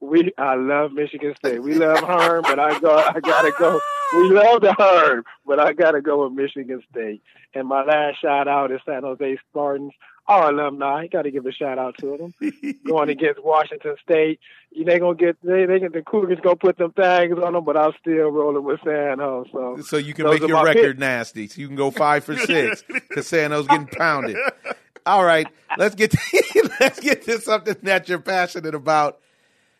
S9: We I love Michigan State. We love Herm, but I go I gotta go. We love the Herm, but I gotta go with Michigan State. And my last shout out is San Jose Spartans. Our alumni, you gotta give a shout out to them. <laughs> Going against Washington State, you they gonna get they they the Cougars gonna put them tags on them, but I'm still rolling with San Jose. So
S2: So you can make your record
S9: picks.
S2: nasty. So you can go five for six <laughs> because Sano's getting pounded. All right, let's get to, <laughs> let's get to something that you're passionate about.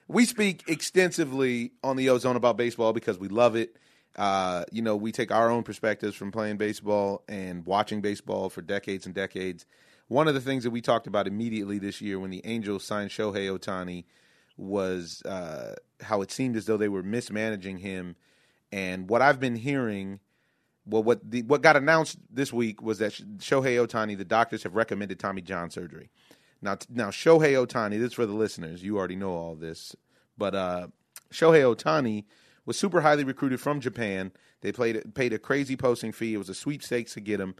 S2: We speak extensively on the Ozone about baseball because we love it. Uh, you know, we take our own perspectives from playing baseball and watching baseball for decades and decades. One of the things that we talked about immediately this year when the Angels signed Shohei Ohtani was uh, how it seemed as though they were mismanaging him. And what I've been hearing, well, what the what got announced this week was that Shohei Ohtani, the doctors have recommended Tommy John surgery. Now, now Shohei Ohtani, this is for the listeners. You already know all this, but uh, Shohei Ohtani was super highly recruited from Japan. They played paid a crazy posting fee. It was a sweepstakes to get him.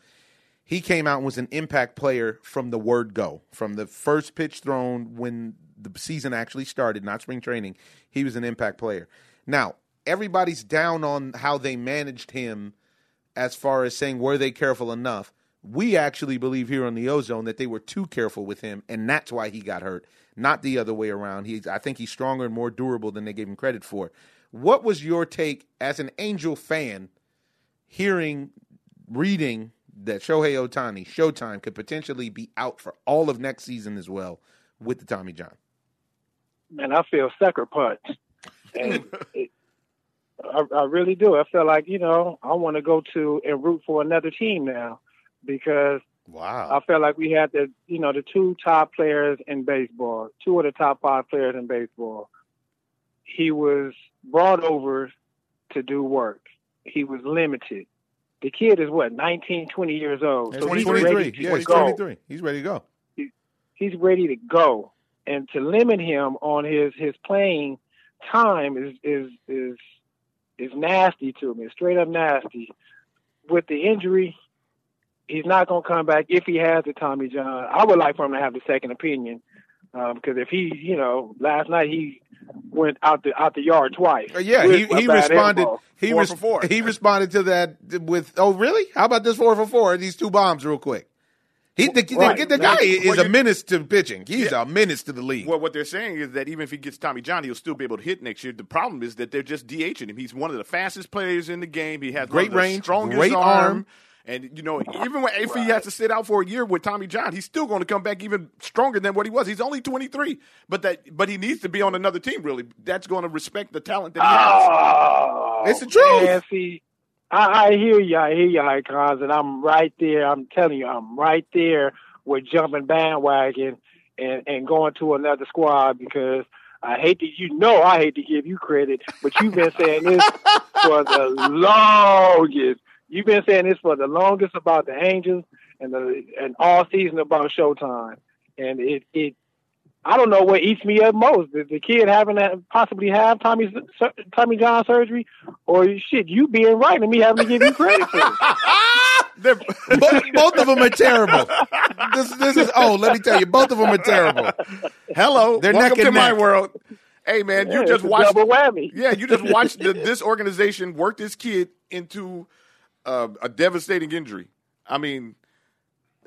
S2: He came out and was an impact player from the word go, from the first pitch thrown when the season actually started, not spring training. He was an impact player. Now, everybody's down on how they managed him as far as saying were they careful enough. We actually believe here on the Ozone that they were too careful with him, and that's why he got hurt, not the other way around. He's, I think he's stronger and more durable than they gave him credit for. What was your take as an Angel fan, hearing, reading that Shohei Ohtani, Showtime, could potentially be out for all of next season as well with the Tommy John?
S9: man, I feel sucker punched. And <laughs> it, I, I really do. I feel like, you know, I want to go to and root for another team now because
S2: Wow.
S9: I felt like we had the, you know, the two top players in baseball, two of the top five players in baseball. He was brought over to do work. He was limited. The kid is what, 19, 20 years old. So he's
S2: 23.
S9: ready to
S2: Yeah, he's
S9: go.
S2: 23. He's ready to go.
S9: he's ready to go. And to limit him on his his playing time is is is is nasty to me, straight up nasty. With the injury, he's not going to come back if he has the Tommy John. I would like for him to have the second opinion um, because if he, you know, last night he went out the out the yard twice.
S2: Uh, Yeah, he, he responded.
S9: elbow.
S2: He
S3: Four
S2: res-
S3: four.
S2: he responded to that with, "Oh, really? How about this four for four? These two bombs, real quick." He the, the-
S9: Right.
S2: the, guy is a menace to pitching. He's a menace to the league.
S3: Well, what they're saying is that even if he gets Tommy John, he'll still be able to hit next year. The problem is that they're just DHing him. He's one of the fastest players in the game. He has
S2: Great
S3: one of the
S2: range,
S3: strongest
S2: great
S3: arm.
S2: arm.
S3: And you know, even when, if he has to sit out for a year with Tommy John, he's still going to come back even stronger than what he was. He's only 23, but that but he needs to be on another team. Really, that's going to respect the talent that he has.
S9: Oh,
S2: It's the truth.
S9: Man, see, I, I hear you. I hear you, Icons, and I'm right there. I'm telling you, I'm right there with jumping bandwagon and and going to another squad because I hate to, you know, I hate to give you credit, but you've been saying this <laughs> for the longest. You've been saying this for the longest about the Angels and the and all season about Showtime, and it it I don't know what eats me up most: the, the kid having to possibly have Tommy Tommy John surgery, or shit, you being right and me having to give you credit for it. <laughs>
S2: Both, both of them are terrible. This, this is oh, let me tell you, both of them are terrible.
S3: Hello,
S2: They're
S3: welcome
S2: neck and
S3: to my world. Hey man,
S9: Yeah,
S3: you just watched
S9: double whammy.
S3: Yeah, you just watched the, this organization work this kid into uh, a devastating injury. I mean,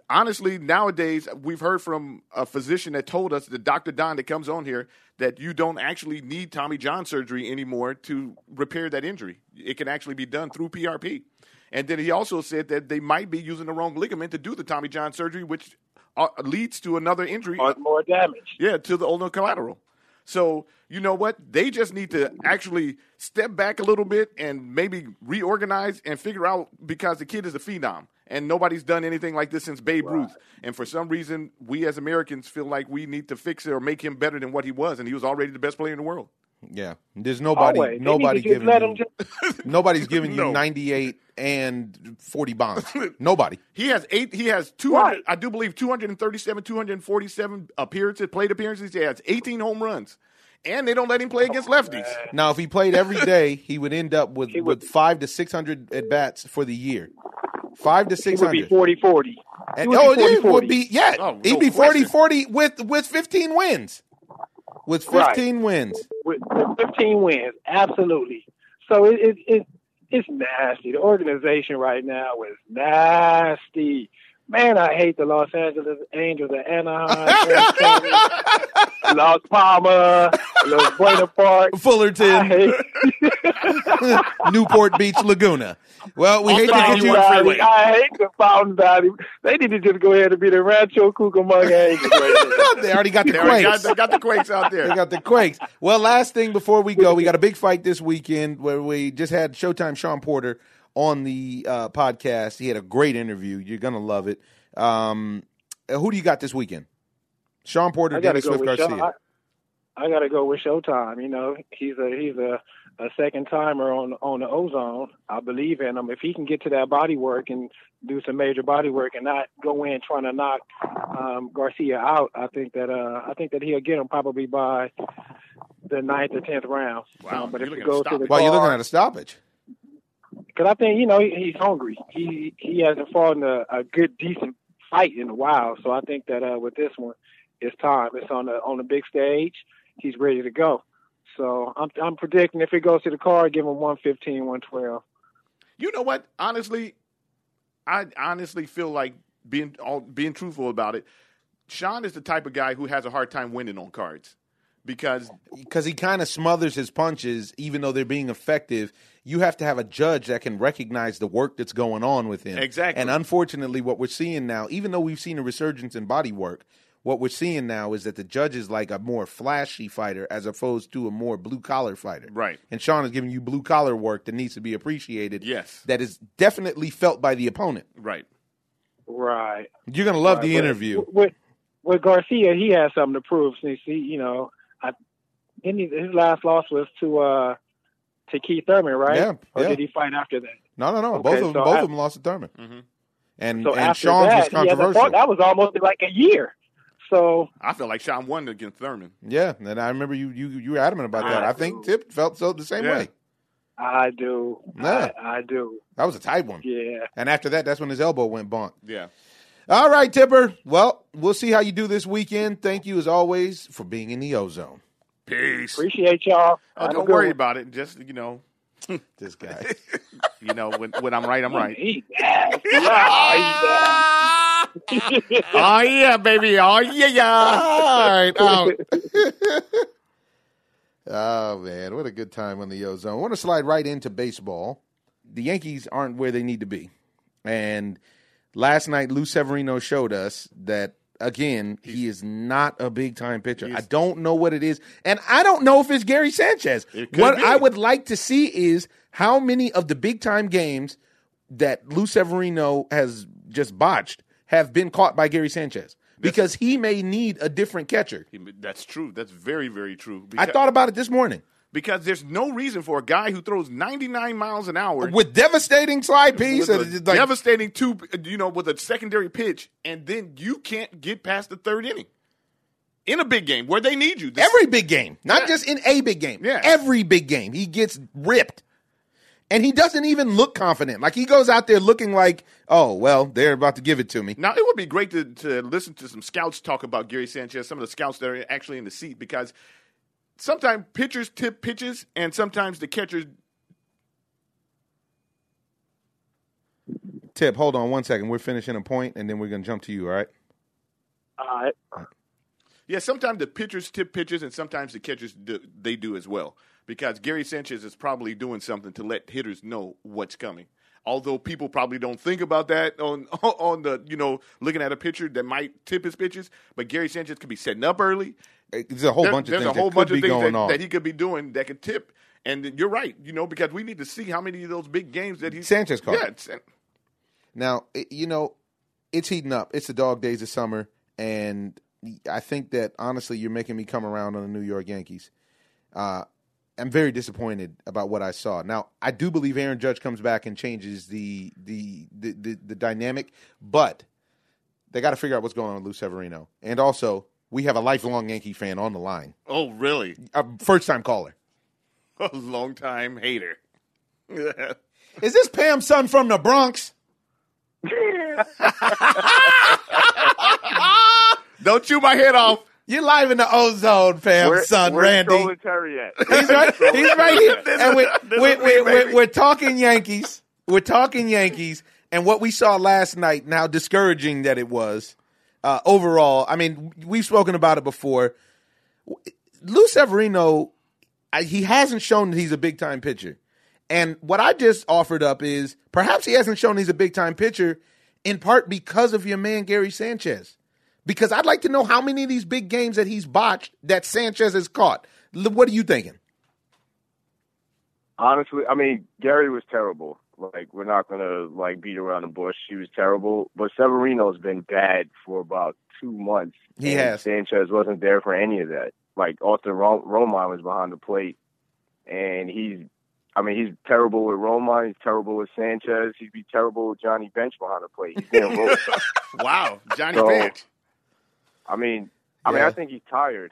S3: honestly, nowadays we've heard from a physician that told us, the Dr. Don that comes on here, that you don't actually need Tommy John surgery anymore to repair that injury. It can actually be done through PRP. And then he also said that they might be using the wrong ligament to do the Tommy John surgery, which uh, leads to another injury.
S9: Cause more damage.
S3: Yeah, to the ulnar collateral. So you know what? They just need to actually step back a little bit and maybe reorganize and figure out because the kid is a phenom and nobody's done anything like this since Babe Ruth. And for some reason, we as Americans feel like we need to fix it or make him better than what he was, and he was already the best player in the world.
S2: Yeah, there's nobody,
S9: Always.
S2: Nobody
S9: need to just
S2: giving
S9: let
S2: you,
S9: him just <laughs>
S2: nobody's giving you 98 and 40 bombs. <laughs> Nobody.
S3: He has eight. He has two hundred.
S9: Right.
S3: I do believe two hundred and thirty-seven, two hundred and forty-seven appearances, plate appearances. He has eighteen home runs, and they don't let him play oh, against lefties.
S2: Now, if he played every <laughs> day, he would end up with,
S9: would-
S2: with five to 600 at bats for the year. Five to
S9: he would be
S2: 600.
S9: 40 40.
S2: And, oh,
S9: be
S2: it
S9: 40-40.
S2: would be oh, yeah.
S3: Oh,
S2: he'd
S3: no
S2: be 40 40 with with 15 wins. With 15 wins.
S9: with, with 15 wins. Absolutely. So it, it, it it's nasty. The organization right now is nasty. Man, I hate the Los Angeles Angels of Anaheim, Entertainment, Las Palmas, Los Buena Park.
S2: Fullerton,
S9: hate <laughs>
S2: Newport Beach, Laguna. Well, we
S3: Off
S2: hate
S3: the
S2: to get
S3: Fountain
S2: you.
S3: Valley.
S9: Valley. I hate the Fountain Valley. They need to just go ahead and be the Rancho Cucamonga Angels right <laughs>
S2: they already got the
S3: They got,
S2: quakes.
S3: they got the quakes out there.
S2: They got the quakes. Well, last thing before we go, we got a big fight this weekend where we just had Showtime Shawn Porter on the uh, podcast. He had a great interview. You're gonna love it. Um, who do you got this weekend? Shawn Porter,
S9: I gotta
S2: Dennis
S9: go
S2: Swift
S9: with
S2: Garcia.
S9: Show, I, I gotta go with Showtime. You know, he's a he's a, a second timer on on the ozone. I believe in him. If he can get to that body work and do some major body work and not go in trying to knock um, Garcia out, I think that uh, I think that he'll get him probably by the ninth or tenth round.
S3: Wow,
S9: Um, but
S3: you're
S9: if
S3: looking
S9: it
S3: at
S9: goes to
S3: stop.
S9: the
S2: Well, you're looking at a stoppage.
S9: Because I think you know he, he's hungry. He he hasn't fought in a, a good decent fight in a while. So I think that uh, with this one, it's time. It's on the on the big stage. He's ready to go. So I'm I'm predicting if it goes to the card, give him 115, 112.
S3: You know what? Honestly, I honestly feel like being all, being truthful about it. Shawn is the type of guy who has a hard time winning on cards because
S2: because he kind of smothers his punches, even though they're being effective. You have to have a judge that can recognize the work that's going on with him.
S3: Exactly.
S2: And unfortunately, what we're seeing now, even though we've seen a resurgence in body work, what we're seeing now is that the judge is like a more flashy fighter as opposed to a more blue collar fighter.
S3: Right.
S2: And Shawn is giving you blue collar work that needs to be appreciated.
S3: Yes.
S2: That is definitely felt by the opponent.
S3: right.
S9: Right.
S2: You're gonna love
S9: Right,
S2: the
S9: but
S2: interview.
S9: With with Garcia, he has something to prove. Since he, you know, I didn't he, his last loss was to uh to Keith Thurman, right?
S2: Yeah,
S9: Or
S2: yeah.
S9: did he fight after that?
S2: No, no, no.
S9: Okay,
S2: both of them,
S9: so
S2: both
S9: I-
S2: of them lost to Thurman.
S3: Mhm.
S2: And
S9: So
S2: and
S9: after
S2: Shawn's
S9: that,
S2: was controversial.
S9: fought- that was almost like a year. So
S3: I feel like Shawn won against Thurman.
S2: Yeah, and I remember you you you were adamant about that.
S9: I
S2: I think
S9: do.
S2: Tip felt so the same
S3: Yeah.
S2: way.
S9: I do.
S2: Yeah.
S9: I, I do.
S2: That was a tight one.
S9: Yeah.
S2: And after that, that's when his elbow went bonk.
S3: Yeah.
S2: All right, Tipper. Well, we'll see how you do this weekend. Thank you as always for being in the ozone.
S3: Peace.
S9: Appreciate y'all.
S3: Oh, don't worry
S9: one.
S3: about it. Just you know, <laughs>
S2: This guy. <laughs>
S3: you know when when I'm right, I'm right.
S9: He nasty. Yeah, he's nasty. <laughs>
S3: oh yeah, baby. Oh yeah, yeah.
S2: All right, out. oh man, what a good time on the ozone. I want to slide right into baseball. The Yankees aren't where they need to be. And last night, Lou Severino showed us that again he is not a big time pitcher. I don't know what it is, and I don't know if it's Gary Sanchez.
S3: It
S2: What
S3: be.
S2: I would like to see is how many of the big time games that Lou Severino has just botched have been caught by Gary Sanchez. Because he may need a different catcher.
S3: That's true. That's very, very true.
S2: I thought about it this morning.
S3: Because there's no reason for a guy who throws 99 miles an hour
S2: With devastating slide piece,
S3: with
S2: and
S3: a
S2: like-
S3: devastating two, you know, with a secondary pitch, and then you can't get past the third inning in a big game where they need you. This-
S2: Every big game, not just in a big game.
S3: Yeah.
S2: Every big game, he gets ripped. And he doesn't even look confident. Like he goes out there looking like, oh, well, they're about to give it to me.
S3: Now it would be great to, to listen to some scouts talk about Gary Sanchez, some of the scouts that are actually in the seat, because sometimes pitchers tip pitches, and sometimes the catchers.
S2: Tip, hold on one second. We're finishing a point, and then we're going to jump to you, all right?
S9: All right.
S3: Yeah, sometimes the pitchers tip pitches, and sometimes the catchers do, they do as well. Because Gary Sanchez is probably doing something to let hitters know what's coming. Although people probably don't think about that on <laughs> on the you know looking at a pitcher that might tip his pitches, but Gary Sanchez could be setting up early.
S2: There's a whole
S3: There-
S2: bunch of things
S3: a whole
S2: that
S3: bunch
S2: could
S3: of
S2: be
S3: things
S2: going
S3: that,
S2: on.
S3: that he could be doing that could tip. And you're right, you know, because we need to see how many of those big games that he
S2: Sanchez caught.
S3: Yeah,
S2: Now, it- you know, it's heating up. It's the dog days of summer, and I think that honestly, you're making me come around on the New York Yankees. Uh, I'm very disappointed about what I saw. Now, I do believe Aaron Judge comes back and changes the the the, the, the dynamic, but they got to figure out what's going on with Lou Severino, and also we have a lifelong Yankee fan on the line,
S3: oh really?
S2: a first time caller. <laughs>
S3: A long time hater. <laughs>
S2: Is this Pam's son from the Bronx? <laughs>
S3: Don't chew my head off.
S2: You're live in the ozone, Pam's
S10: Where-
S2: son,
S10: where's
S2: Randy.
S10: Stolen Terry at?
S2: He's right. He's right here, and
S3: is-
S2: we're, we're,
S3: me,
S2: we're, we're, talking Yankees. We're talking Yankees, and what we saw last night, now discouraging that it was. Uh, overall, I mean, we've spoken about it before. Lou Severino, I, he hasn't shown that he's a big time pitcher, and what I just offered up is perhaps he hasn't shown he's a big time pitcher in part because of your man Gary Sanchez. Because I'd like to know how many of these big games that he's botched that Sanchez has caught. What are you thinking?
S10: Honestly, I mean, Gary was terrible. Like, we're not gonna like beat around the bush. She was terrible. But Severino's been bad for about two months.
S2: He
S10: and
S2: has.
S10: Sanchez wasn't there for any of that. Like Austin Ro- Romine was behind the plate, and he's. I mean, he's terrible with Romine. He's terrible with Sanchez. He'd be terrible with Johnny Bench behind the plate. He's getting rolled. <laughs>
S3: Wow, Johnny
S10: So-
S3: Bench.
S10: I mean, I mean, I think he's tired.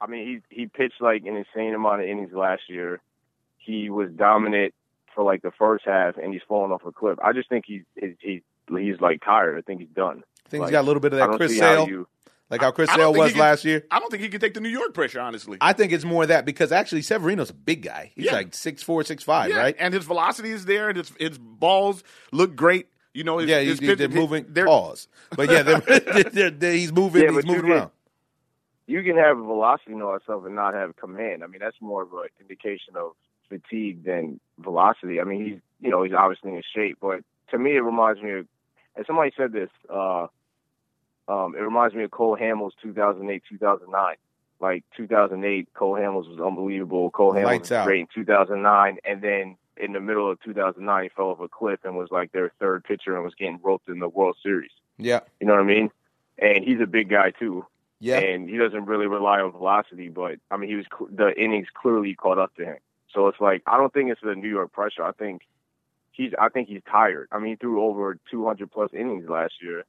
S10: I mean, he he pitched like an insane amount of innings last year. He was dominant for like the first half, and he's falling off a cliff. I just think he's he's he's, he's like tired. I think he's done.
S2: I think
S10: Like,
S2: he's got a little bit of that Chris
S10: see how
S2: Sale,
S10: you-
S2: like how Chris Sale was
S3: can-
S2: last year.
S3: I don't think he can take the New York pressure, honestly.
S2: I think it's more of that because actually Severino's a big guy. He's
S3: Yeah.
S2: like six four, six five,
S3: Yeah,
S2: right?
S3: And his velocity is there, and his his balls look great. You know, his,
S2: yeah,
S3: his
S2: he's,
S3: pitch-
S2: they're moving.
S3: They're,
S2: pause. But yeah, <laughs> they're, they're, they're- he's moving.
S10: Yeah,
S2: he's
S10: but you
S2: moving
S10: can-
S2: around.
S10: You can have velocity and all stuff and not have command. I mean, that's more of an indication of fatigue than velocity. I mean, he's you know he's obviously in shape, but to me it reminds me of. And somebody said this. uh um, it reminds me of Cole Hamels 2008, 2009. Like 2008, Cole Hamels was unbelievable. Cole Hamels
S2: Lights
S10: was
S2: out.
S10: great in 2009, and then in the middle of 2009, he fell off a cliff and was like their third pitcher and was getting roped in the World Series.
S2: Yeah,
S10: You know what I mean? And he's a big guy too,
S2: yeah.
S10: and he doesn't really rely on velocity. But I mean, he was the innings clearly caught up to him. So it's like I don't think it's the New York pressure. I think he's I think he's tired. I mean, he threw over 200 plus innings last year,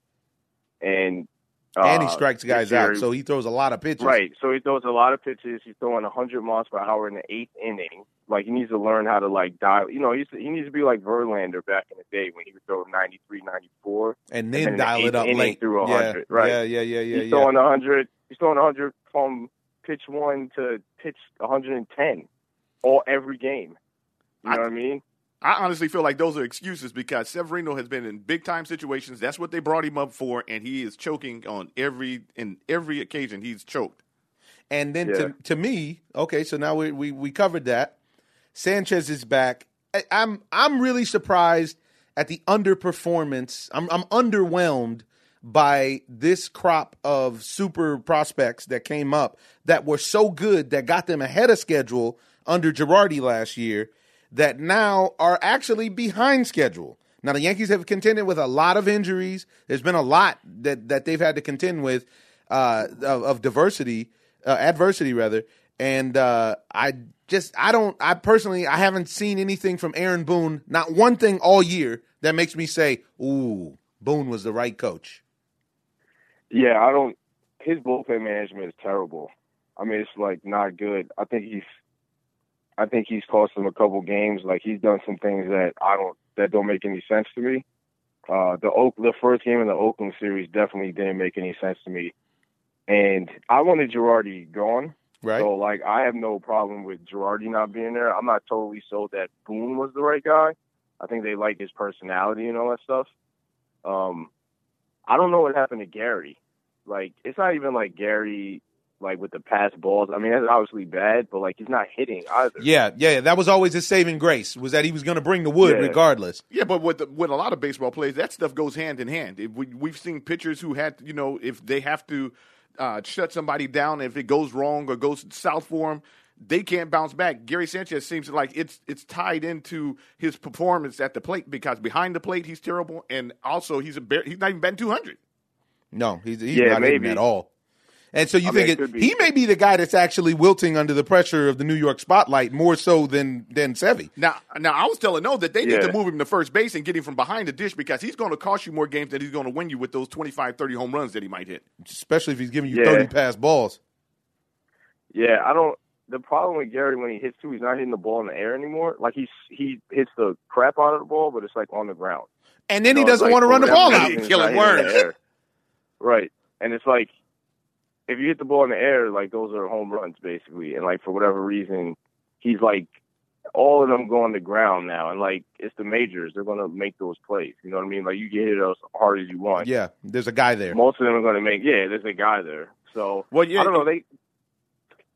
S10: and uh,
S2: and he strikes guys
S10: year-
S2: out, so he throws a lot of pitches.
S10: Right. So he throws a lot of pitches. He's throwing 100 miles per hour in the eighth inning. Like he needs to learn how to like dial. You know, he's, he needs to be like Verlander back in the day when he would throw 93, 94.
S2: and
S10: And
S2: then
S10: then the
S2: dial it up
S10: inning
S2: late.
S10: through a
S2: yeah,
S10: right.
S2: Yeah, yeah, yeah, yeah,
S10: he's
S2: yeah.
S10: throwing 100. He's throwing 100 from pitch one to pitch 110, all every game. You know
S3: I-
S10: what I mean?
S3: I honestly feel like those are excuses because Severino has been in big time situations. That's what they brought him up for, and he is choking on every in every occasion. He's choked.
S2: And then
S10: Yeah.
S2: to to me, okay, so now we we, we covered that. Sanchez is back. I, I'm I'm really surprised at the underperformance. I'm I'm underwhelmed by this crop of super prospects that came up that were so good that got them ahead of schedule under Girardi last year that now are actually behind schedule. Now the Yankees have contended with a lot of injuries. There's been a lot that that they've had to contend with uh, of, of diversity, uh, adversity rather, and uh, I just I don't I personally I haven't seen anything from Aaron Boone, not one thing all year that makes me say, "Ooh, Boone was the right coach."
S10: Yeah, I don't. His bullpen management is terrible. I mean, it's like not good. I think he's, I think he's cost him a couple games. Like he's done some things that I don't that don't make any sense to me. Uh, the Oak, the first game in the Oakland series definitely didn't make any sense to me, and I wanted Girardi gone.
S2: Right.
S10: So like, I have no problem with Girardi not being there. I'm not totally sold that Boone was the right guy. I think they like his personality and all that stuff. Um, I don't know what happened to Gary. Like, it's not even like Gary, like with the pass balls. I mean, that's obviously bad, but like he's not hitting either.
S2: Yeah, yeah, yeah. That was always his saving grace was that he was going to bring the wood
S10: Yeah.
S2: regardless.
S3: Yeah, but with the, with a lot of baseball players, that stuff goes hand in hand. If we, we've seen pitchers who had, you know, if they have to uh, shut somebody down, if it goes wrong or goes south for them, they can't bounce back. Gary Sanchez seems like it's it's tied into his performance at the plate because behind the plate he's terrible, and also he's a bare, he's not even batting two hundred.
S2: No, he's, he's
S10: Yeah,
S2: not hitting
S10: maybe.
S2: at all. And so you
S10: I
S2: think
S10: mean, it
S2: it, he may be the guy that's actually wilting under the pressure of the New York spotlight more so than than Sevy.
S3: Now, now I was telling no that they need to move him to first base and get him from behind the dish because he's going to cost you more games than he's going to win you with those 25, 30 home runs that he might hit.
S2: especially if he's giving you
S10: Yeah.
S2: 30 pass balls.
S10: Yeah, I don't. The problem with Gary when he hits too, he's not hitting the ball in the air anymore. Like he's he hits the crap out of the ball, but it's like on the ground.
S2: And then he
S10: You know,
S2: doesn't
S10: it's
S2: want to run the ball out.
S10: reason, it's
S3: Killing words.
S10: Right, and it's like if you hit the ball in the air, like those are home runs basically. And like for whatever reason, he's like all of them go on the ground now, and like it's the majors, they're gonna make those plays. You know what I mean? Like you can hit it as hard as you want.
S2: Yeah, there's a guy there.
S10: Most of them are gonna make. Yeah, there's a guy there. So
S3: Well, yeah,
S10: I don't know. They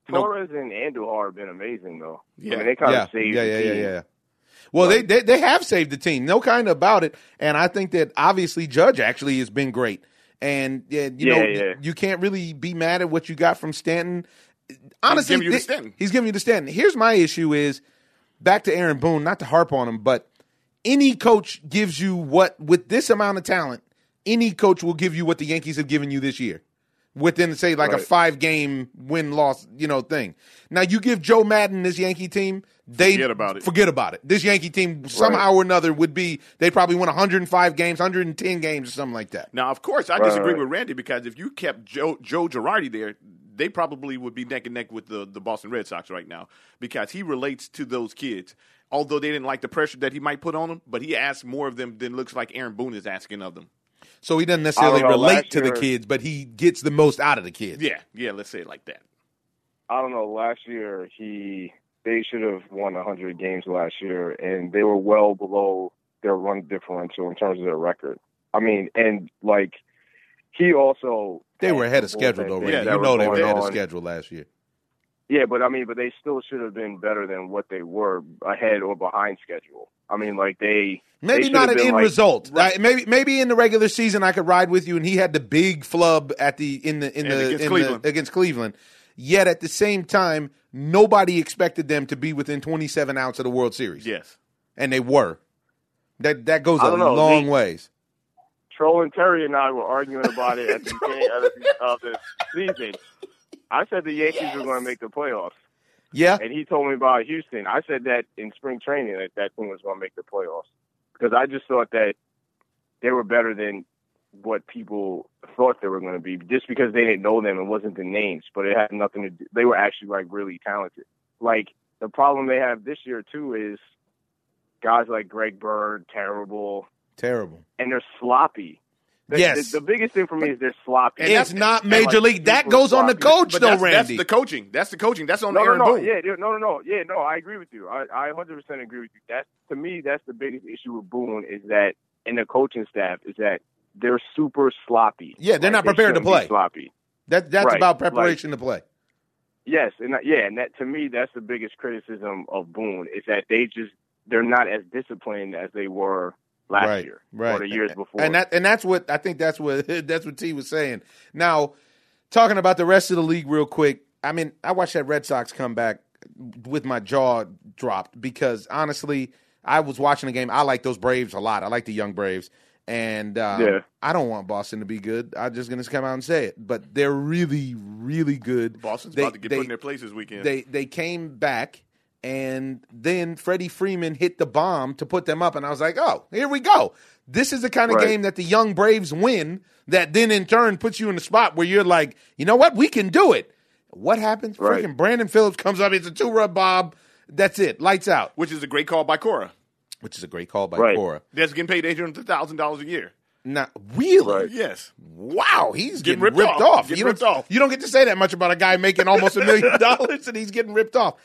S3: No.
S10: Torres and Andujar have been amazing though.
S3: Yeah.
S10: I mean, they kind
S2: Yeah,
S10: of saved
S2: yeah,
S10: the
S2: yeah, yeah, yeah. Well, they, they they have saved the team, no kind about it. And I think that obviously Judge actually has been great. And yeah, you
S10: Yeah,
S2: know,
S10: yeah.
S2: you can't really be mad at what you got from Stanton. Honestly,
S3: giving you the Stanton.
S2: He's giving you the Stanton. Here's my issue: is back to Aaron Boone. Not to harp on him, but any coach gives you what with this amount of talent. Any coach will give you what the Yankees have given you this year within say like a five game win loss you know thing. Now you give Joe Maddon this Yankee team, they
S3: Forget about it.
S2: Forget about it. This Yankee team somehow or another would be they probably win 105 games, 110 games or something like that.
S3: Now, of course, I
S10: Right,
S3: disagree
S10: right.
S3: with Randy because if you kept Joe Joe Girardi there, they probably would be neck and neck with the, the Boston Red Sox right now because he relates to those kids. Although they didn't like the pressure that he might put on them, but he asks more of them than looks like Aaron Boone is asking of them.
S2: So he doesn't necessarily
S10: know,
S2: relate
S10: last
S2: to the kids, but he gets the most out of the kids.
S3: Yeah, yeah, let's say it like that.
S10: I don't know. Last year, he they should have won 100 games last year, and they were well below their run differential in terms of their record. I mean, and like he also
S2: They were ahead of schedule
S10: bullpen
S2: though,
S10: things
S2: Randy.
S10: that
S2: you know they were
S10: going
S2: ahead of schedule last year.
S10: Yeah, but I mean, but they still should have been better than what they were ahead or behind schedule. I mean, like they
S2: Maybe
S10: they
S2: not
S10: have
S2: an end
S10: like-
S2: result. I- maybe maybe in the regular season I could ride with you, and he had the big flub at the in the in
S3: And
S2: the,
S3: against
S2: in
S3: Cleveland.
S2: the against Cleveland. Yet at the same time, nobody expected them to be within 27 outs of the World Series,
S3: Yes.
S2: and they were. That that goes a
S10: know.
S2: long ways.
S10: Troll and Terry and I were arguing about it at the <laughs> beginning of the, of the season. I said the Yankees were going to make the playoffs,
S2: Yeah,
S10: and he told me about Houston. I said that in spring training that that team was going to make the playoffs because I just thought that they were better than what people thought they were going to be, just because they didn't know them and wasn't the names, but it had nothing to do. They were actually like really talented. Like the problem they have this year too is guys like Greg Bird, terrible,
S2: terrible.
S10: and they're sloppy. The,
S2: Yes.
S10: the, the biggest thing for me is they're sloppy.
S3: And
S2: It's
S3: that's-
S2: not
S3: and
S2: major
S10: like
S2: league. That
S10: super
S2: goes on the coach
S3: But
S2: though,
S3: that's,
S2: Randy.
S3: that's the coaching. That's the coaching. That's on
S10: no, no,
S3: Aaron
S10: no,
S3: Boone.
S10: yeah, no, no, no, yeah, no. I agree with you. I, I 100% agree with you. That's to me, that's the biggest issue with Boone is that in the coaching staff is that they're super sloppy.
S2: Yeah, they're not
S10: they
S2: prepared to play.
S10: Sloppy.
S2: that that's
S10: Right,
S2: about preparation to play.
S10: Yes, and that, yeah, and that to me, that's the biggest criticism of Boone is that they just they're not as disciplined as they were last
S2: right,
S10: year
S2: right.
S10: or the years before.
S2: And that and that's what I think that's what <laughs> that's what T was saying. Now, talking about the rest of the league real quick. I mean, I watched that Red Sox come back with my jaw dropped because honestly, I was watching the game. I like those Braves a lot. I like the young Braves. And um,
S10: Yeah.
S2: I don't want Boston to be good. I'm just going to come out and say it. But they're really, really good.
S3: Boston's
S2: They-
S3: about to get
S2: they-
S3: put in their place this weekend.
S2: They they came back, and then Freddie Freeman hit the bomb to put them up, and I was like, oh, here we go. This is the kind of
S10: Right.
S2: game that the young Braves win. That then in turn puts you in a spot where you're like, you know what, we can do it. What happens?
S10: Right.
S2: Freaking Brandon Phillips comes up. It's a two run bob. That's it. Lights out.
S3: which is a great call by Cora.
S2: Which is a great call by
S10: Right.
S2: Cora.
S3: That's getting paid eight hundred thousand dollars a year.
S2: Not really.
S10: Right.
S3: Yes,
S2: Wow, he's getting,
S3: Getting
S2: ripped,
S3: ripped
S2: off.
S3: off. Getting
S2: you don't,
S3: ripped off.
S2: You don't get to say that much about a guy making almost a million <laughs> dollars and he's getting ripped off.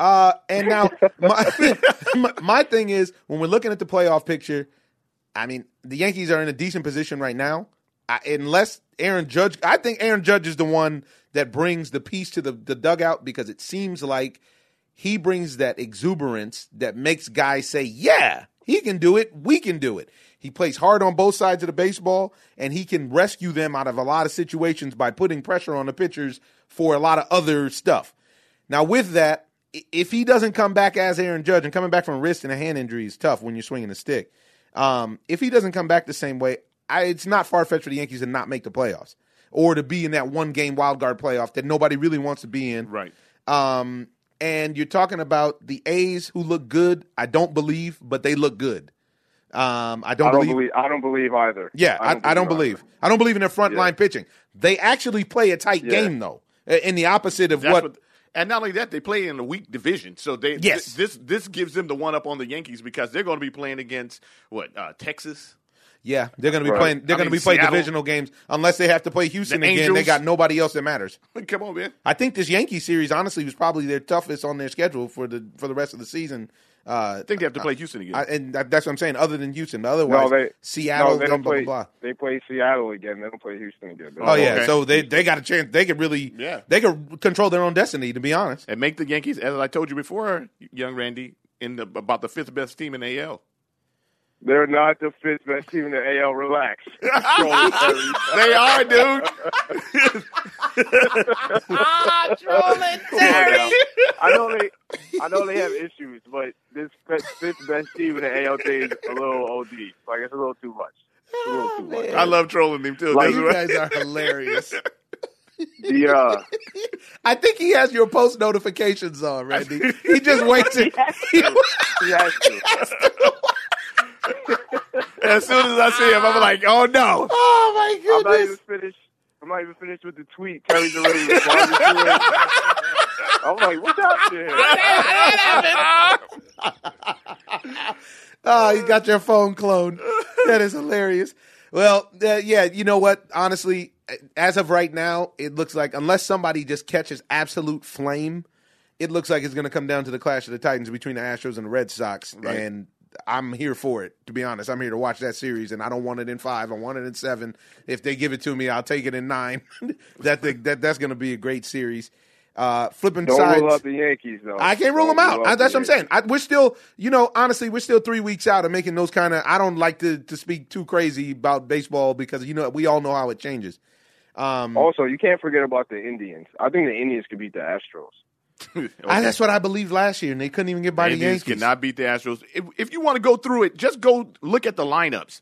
S2: Uh, and now my, <laughs> my my thing is when we're looking at the playoff picture, I mean the Yankees are in a decent position right now. I, unless Aaron Judge, I think Aaron Judge is the one that brings the piece to the, the dugout because it seems like he brings that exuberance that makes guys say, "Yeah, he can do it. We can do it." He plays hard on both sides of the baseball, and he can rescue them out of a lot of situations by putting pressure on the pitchers for a lot of other stuff. Now, with that, if he doesn't come back as Aaron Judge, and coming back from a wrist and a hand injury is tough when you're swinging a stick. Um, if he doesn't come back the same way, I, it's not far fetched for the Yankees to not make the playoffs or to be in that one game wild card playoff that nobody really wants to be in.
S3: right.
S2: Um, and you're talking about the A's who look good. I don't believe, but they look good. Um, I don't,
S10: I don't
S2: believe.
S10: believe. I don't believe either.
S2: Yeah, I, I don't believe.
S10: either.
S2: I don't believe in their front
S10: Yeah.
S2: line pitching. They actually play a tight
S10: Yeah.
S2: game though. uh, In the opposite of what,
S3: what, and not only that, they play in a weak division, so they
S2: Yes.
S3: this this gives them the one up on the Yankees because they're going to be playing against what uh, Texas.
S2: Yeah, they're going to be
S10: Right.
S2: playing. They're
S3: I
S2: going to be playing
S3: Seattle-
S2: divisional games unless they have to play Houston
S3: The
S2: again. They got nobody else that matters. <laughs>
S3: Come on, man.
S2: I think this Yankee series honestly was probably their toughest on their schedule for the for the rest of the season. Uh,
S3: I think they have to play Houston again.
S2: I, and that, that's what I'm saying. Other than Houston, otherwise
S10: No, they
S2: Seattle,
S10: No, they
S2: blah,
S10: don't
S2: blah,
S10: play.
S2: blah, blah.
S10: They play Seattle again. They don't play Houston again.
S2: Oh yeah,
S3: okay.
S2: so they they got a chance. They could really,
S3: Yeah.
S2: they could control their own destiny. To be honest,
S3: and make the Yankees, as I told you before, young Randy, in the about the fifth best team in AL.
S10: They're not the fifth best team in the AL. Relax. <laughs>
S3: they are, dude. <laughs> Ah, trolling Terry.
S10: I know they, I know they have issues, but this fifth best team in the AL thing is a little OD. Like it's a little too much. It's a little too much.
S3: I love trolling him too.
S10: Like,
S2: you guys are hilarious. <laughs>
S10: Yeah, uh,
S2: I think he has your post notifications on, Randy. He just waits. It.
S10: he has to.
S3: As soon as I see him, I'm like, oh no.
S2: Oh my goodness.
S10: I'm not even
S2: goodness!
S10: finished. I'm not even finished with the tweet. Kelly's already responded to it. I'm like, what's happening?
S2: Oh, you got your phone cloned. That is hilarious. Well, uh, yeah, you know what? Honestly, as of right now, it looks like unless somebody just catches absolute flame, it looks like it's going to come down to the clash of the Titans between the Astros and the Red Sox.
S3: Right.
S2: And I'm here for it. To be honest, I'm here to watch that series, and I don't want it in five. I want it in seven. If they give it to me, I'll take it in nine. <laughs> that thing, that that's going to be a great series. Uh, flipping
S10: Don't
S2: sides.
S10: rule out the Yankees though.
S2: I can't rule
S10: Don't
S2: them out. I, that's
S10: the
S2: what I'm saying. I, we're still, you know, honestly, we're still three weeks out of making those kind of. I don't like to to speak too crazy about baseball because you know we all know how it changes. Um,
S10: Also, you can't forget about the Indians. I think the Indians could beat the Astros. <laughs>
S2: I, that's what I believed last year, and they couldn't even get by the
S3: Indians
S2: Yankees.
S3: cannot beat the Astros. If, if you want to go through it, just go look at the lineups.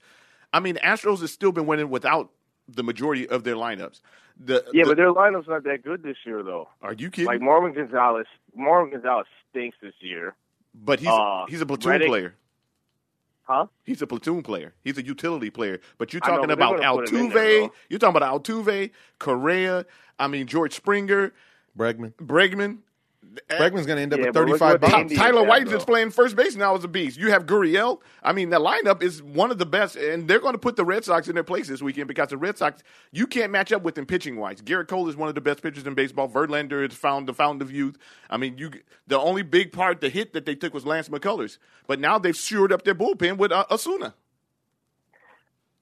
S3: I mean, Astros has still been winning without the majority of their lineups. The,
S10: Yeah,
S3: the-
S10: but their lineup's not that good this year though.
S3: are you kidding?
S10: Like Marwin Gonzalez, Marwin Gonzalez stinks this year.
S3: but he's
S10: uh,
S3: he's a platoon
S10: Reddick-
S3: player.
S10: Huh?
S3: He's a platoon player. He's a utility player. But you're
S10: I know,
S3: talking
S10: but
S3: about
S10: gonna put him in there,
S3: Altuve. You're talking about Altuve, Correa. I mean George Springer,
S2: Bregman.
S3: Bregman.
S2: Bregman's going to end up
S10: Yeah,
S2: with 35
S10: what the
S2: bombs.
S3: Tyler White is playing first base now as a beast. You have Gurriel. I mean, the lineup is one of the best, and they're going to put the Red Sox in their place this weekend because the Red Sox you can't match up with them pitching wise. Gerrit Cole is one of the best pitchers in baseball. Verlander is found the fountain of youth. I mean, you the only big part the hit that they took was Lance McCullers, but now they've shored up their bullpen with uh, Osuna.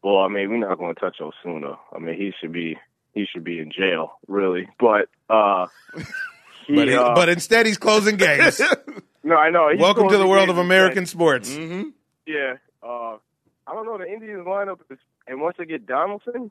S10: Well, I mean, we're not going to touch Osuna. I mean, he should be he should be in jail, really. But uh, <laughs> he,
S2: But, he-
S10: uh,
S2: but instead, he's closing games. <laughs>
S10: no, I know. he's
S2: Welcome to the world of American
S10: stuff.
S2: sports.
S3: Mm-hmm.
S10: Yeah, uh, I don't know. The Indians lineup is, and once they get Donaldson,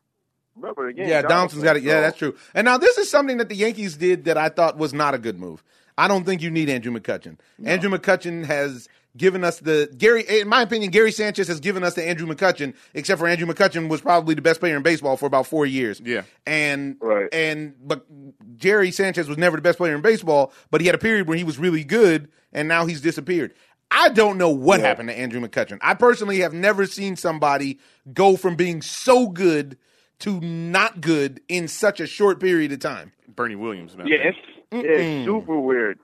S10: remember again.
S2: Yeah, Donaldson's got it. Yeah, that's true. And now this is something that the Yankees did that I thought was not a good move. I don't think you need Andrew McCutchen. Andrew McCutchen has given us the Gary. In my opinion, Gary Sanchez has given us the Andrew McCutchen. Except for Andrew McCutchen was probably the best player in baseball for about four years.
S3: Yeah.
S2: and
S10: Right.
S2: and but Jerry Sanchez was never the best player in baseball, but he had a period where he was really good, and now he's disappeared. I don't know what
S10: Yeah.
S2: happened to Andrew McCutchen. I personally have never seen somebody go from being so good to not good in such a short period of time.
S3: Bernie Williams, man.
S10: Yeah, it's, it's super weird.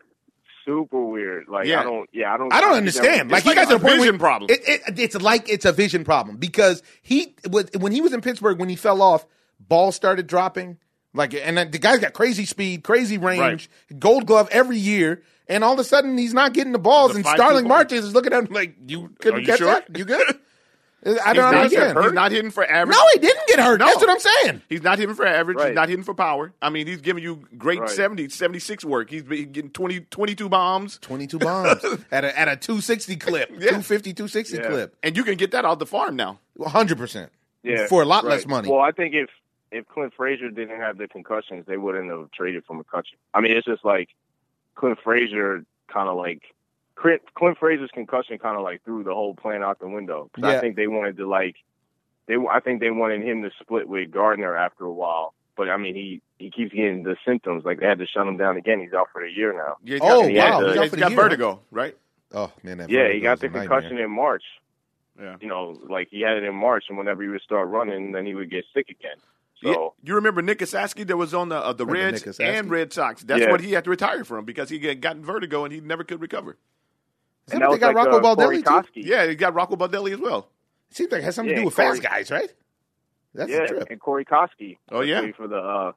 S10: Super weird. Like
S3: Yeah.
S10: I don't. Yeah, I don't.
S2: I don't understand. Like,
S3: like
S2: he got
S3: a vision
S2: where-
S3: problem.
S2: It, it, it's like it's a vision problem because he was when he was in Pittsburgh when he fell off, ball started dropping. Like, and the guy's got crazy speed, crazy range, Gold Glove every year, and all of a sudden he's not getting the balls.
S3: The
S2: And Starling. Martinez is looking at him like, "You couldn't
S3: you
S2: catch
S3: sure?
S2: that? You good?" <laughs> I
S3: He's
S2: don't
S3: not,
S2: understand.
S3: he's not hitting for average.
S2: No, he didn't get hurt.
S3: No.
S2: That's what I'm saying.
S3: He's not hitting for average. He's not hitting for power. I mean, he's giving you great
S10: Right.
S3: 70, 76 work. He's been getting 20, 22 bombs.
S2: 22 bombs <laughs> at a at a 260 clip,
S3: Yeah.
S2: 250, 260
S10: Yeah.
S2: clip,
S3: And you can get that out the farm now.
S2: 100 percent.
S10: Yeah,
S2: for a lot
S10: right.
S2: less money.
S10: Well, I think if if Clint Frazier didn't have the concussions, they wouldn't have traded for McCutchen. I mean, it's just like Clint Frazier kind of like Clint, Frazier's concussion kind of like threw the whole plan out the window. 'Cause
S2: Yeah.
S10: I think they wanted to like they I think they wanted him to split with Gardner after a while. But I mean, he he keeps getting the symptoms. Like they had to shut him down again. He's out for the year now.
S3: Yeah, he's
S2: Oh,
S3: got, he
S10: wow.
S3: had,
S10: He's out
S3: he's
S2: for the
S3: got
S2: year,
S3: vertigo, right?
S2: Oh man, that
S10: Yeah, he got the
S2: a nightmare.
S10: concussion in March.
S3: Yeah.
S10: You know, like he had it in March, and whenever he would start running, then he would get sick again. So
S3: Yeah. You remember Nick Esasky that was on the uh, the Reds and Red Sox? That's
S10: Yeah.
S3: what he had to retire from because he had gotten vertigo and he never could recover.
S2: Is
S10: and
S2: that
S10: that
S2: they got
S10: like
S2: Rocco
S10: uh,
S2: Baldelli
S10: Corey
S2: too?
S3: Yeah, they got Rocco Baldelli as well.
S2: Seems like it has something to do with
S10: Corey-
S2: fast guys, right? That's
S10: yeah,
S2: trip.
S10: and Corey Koskie.
S3: Oh, yeah?
S10: for the uh,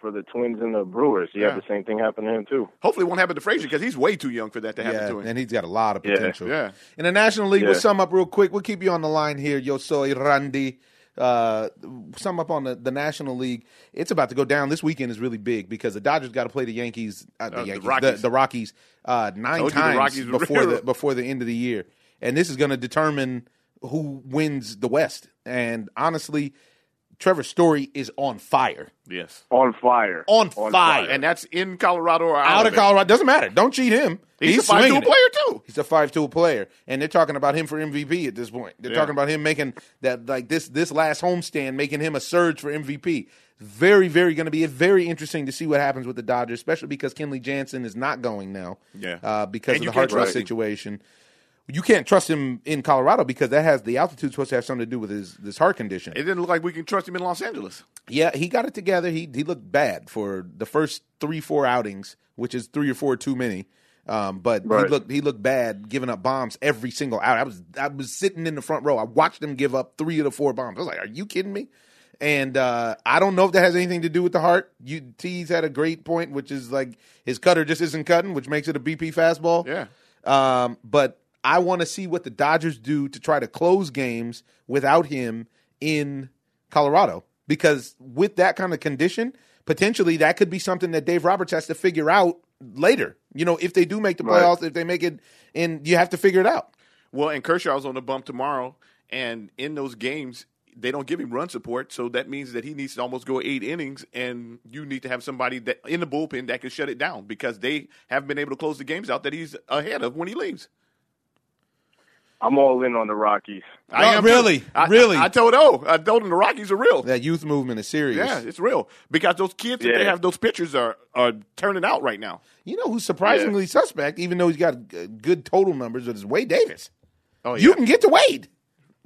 S10: for the Twins and the Brewers. He
S3: Yeah.
S10: had the same thing happen to him too.
S3: Hopefully, it won't happen to Frazier because he's way too young for that to happen
S2: Yeah,
S3: to him.
S2: and he's got a lot of potential.
S3: Yeah.
S2: In the National League, we'll sum up real quick. We'll keep you on the line here. Yo soy Randy. Uh, sum up on the, the National League. It's about to go down. This weekend is really big because the Dodgers got to play the Yankees, uh, the
S3: Uh,
S2: Yankees, the
S3: Rockies.
S2: the, Rockies, uh, nine
S3: Told the
S2: times
S3: Rockies
S2: before the before the end of the year, and this is going to determine who wins the West. And honestly, Trevor Story is on fire.
S3: Yes.
S10: On fire.
S2: On fire.
S3: And that's in Colorado or out,
S2: Out
S3: of
S2: of. Colorado doesn't matter. Don't cheat him.
S3: He's, a five
S2: swinging
S3: tool player too.
S2: He's a five tool player, and they're talking about him for MVP at this point. They're
S3: Yeah.
S2: talking about him making that like this this last homestand, making him a surge for MVP. Very, very going to be very interesting to see what happens with the Dodgers, especially because Kenley Jansen is not going now.
S3: Yeah.
S2: uh, because
S3: And
S2: of the
S3: can't
S2: heart
S3: trust him.
S2: situation. You can't trust him in Colorado because that has the altitude supposed to have something to do with his this heart condition.
S3: It didn't look like we can trust him in Los Angeles.
S2: Yeah, he got it together. He he looked bad for the first three four outings, which is three or four too many. Um, but he looked he looked bad, giving up bombs every single out. I was I was sitting in the front row. I watched him give up three of the four bombs. I was like, "Are you kidding me?" And uh, I don't know if that has anything to do with the heart. You T's had a great point, which is like his cutter just isn't cutting, which makes it a BP fastball.
S3: Yeah.
S2: Um, but I want to see what the Dodgers do to try to close games without him in Colorado. Because with that kind of condition, potentially that could be something that Dave Roberts has to figure out later. You know, if they do make the
S10: Right.
S2: playoffs, if they make it, and you have to figure it out.
S3: Well, and Kershaw's on the bump tomorrow, and in those games, they don't give him run support, so that means that he needs to almost go eight innings, and you need to have somebody that in the bullpen that can shut it down because they haven't been able to close the games out that he's ahead of when he leaves.
S10: I'm all in on the Rockies.
S3: I
S2: Oh,
S3: am
S2: really?
S3: too. I,
S2: Really?
S3: I, I told O. I told him the Rockies are real.
S2: That youth movement is serious.
S3: Yeah, it's real because those kids that they have, those pitchers are are turning out right now.
S2: You know who's surprisingly suspect, even though he's got uh, good total numbers, is Wade Davis.
S3: Oh
S2: You can get to Wade.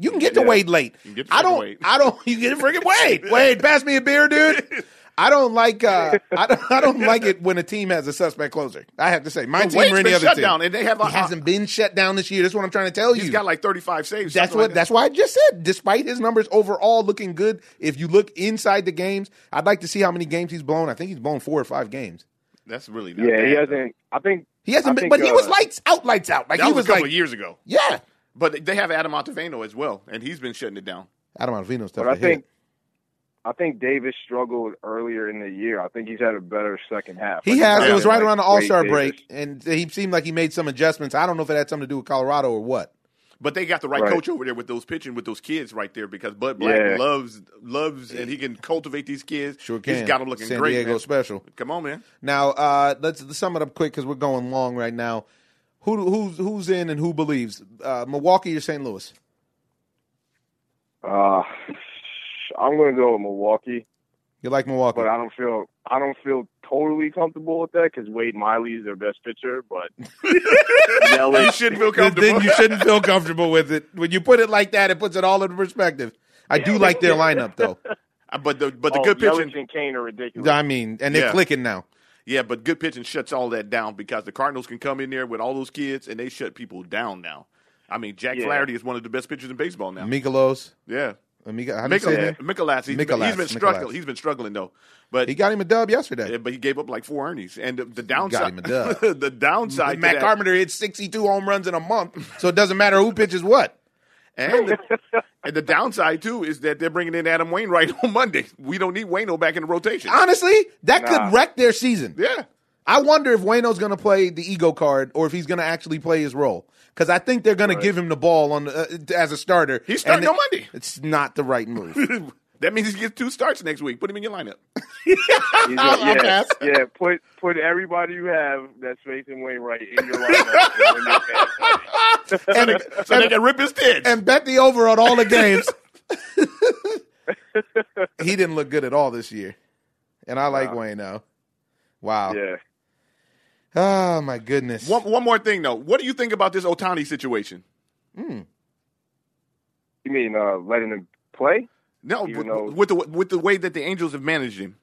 S2: You can get to Wade late.
S3: can get to
S2: I don't.
S3: Wade.
S2: I don't. <laughs> You get to freaking Wade. Wade, pass me a beer, dude. <laughs> I don't like. Uh, I don't. I don't like it <laughs> when a team has a suspect closer. I have to say, my
S3: But
S2: team
S3: Wade's
S2: or any other
S3: shut
S2: team.
S3: down, and they have a-
S2: he hasn't been shut down this year. That's what I'm trying to tell
S3: He's
S2: you.
S3: He's got like thirty five saves.
S2: that's what.
S3: like that.
S2: that's why I just said. Despite his numbers overall looking good, if you look inside the games, I'd like to see how many games he's blown. I think he's blown four or five games.
S3: That's really not
S10: Yeah, he hasn't. I think
S2: He hasn't been,
S10: think,
S2: but he was
S10: uh,
S2: lights out, lights out. Like
S3: That
S2: he
S3: was,
S2: was
S3: a couple
S2: like,
S3: of years ago.
S2: yeah.
S3: But they have Adam Ottavino as well, and he's been shutting it down.
S2: Adam Ottavino's tough
S10: But I
S2: to
S10: think
S2: hit.
S10: I think Davis struggled earlier in the year. I think he's had a better second half.
S2: He
S10: Like,
S2: has. It was right
S10: like,
S2: around the All Star break, and he seemed like he made some adjustments. I don't know if it had something to do with Colorado or what.
S3: But they got the right,
S10: Right.
S3: coach over there with those pitching with those kids right there because Bud Black
S10: Yeah.
S3: loves loves and he can cultivate these kids.
S2: Sure can.
S3: He's got them looking
S2: San
S3: great.
S2: Diego
S3: man.
S2: special.
S3: Come on, man.
S2: Now, uh, let's sum it up quick because we're going long right now. Who who's who's in and who believes? Uh, Milwaukee or St. Louis?
S10: Uh, I'm gonna go with Milwaukee,
S2: You like Milwaukee?
S10: but I don't feel I don't feel totally comfortable with that because Wade Miley is their best pitcher. But <laughs>
S3: You shouldn't feel
S2: then
S3: comfortable.
S2: you shouldn't feel comfortable with it. When you put it like that, it puts it all into perspective. I do like their lineup though. <laughs>
S3: Uh, but the but the
S10: oh,
S3: good pitching,
S10: and Cain are ridiculous.
S2: I mean, and they're
S3: Yeah.
S2: clicking now.
S3: yeah, but good pitching shuts all that down because the Cardinals can come in there with all those kids and they shut people down now. I mean, Jack
S10: Yeah.
S3: Flaherty is one of the best pitchers in baseball now.
S2: Mikolas.
S3: yeah.
S2: How do you say
S3: Mikolas, he's,
S2: Mikolas,
S3: he's been
S2: Mikolas.
S3: struggling. He's been struggling though, but
S2: He got him a dub yesterday.
S3: yeah, but he gave up like four earnings. And the, the downside,
S2: him a dub. <laughs>
S3: the downside,
S2: Matt
S3: that-
S2: Carpenter hit 62 home runs in a month, so it doesn't matter who pitches what.
S3: And the, and the downside too is that they're bringing in Adam Wainwright <laughs> on Monday. We don't need Waino back in the rotation.
S2: Honestly, that
S10: Nah.
S2: could wreck their season.
S3: Yeah,
S2: I wonder if Waino's going to play the ego card or if he's going to actually play his role. Because I think they're going to give him the ball on the, uh, as a starter.
S3: He's starting
S2: And
S3: on Monday.
S2: It's not the right move. <laughs>
S3: that means he gets two starts next week. Put him in your lineup.
S10: He's <laughs>
S2: I'll
S10: yeah, yeah. Put put everybody you have that's facing Wainwright in your lineup. and win your <laughs> fantasy.
S2: and,
S3: So they can rip his tits.
S2: and bet the over on all the games. he didn't look good at all this year. And I like Waino. Wow.
S10: yeah.
S2: Oh, my goodness.
S3: one, one more thing though, what do you think about this Ohtani situation?
S10: You mean uh, letting him play?
S3: No,
S10: Even
S3: with,
S10: though-
S3: with the with the way that the Angels have managed him.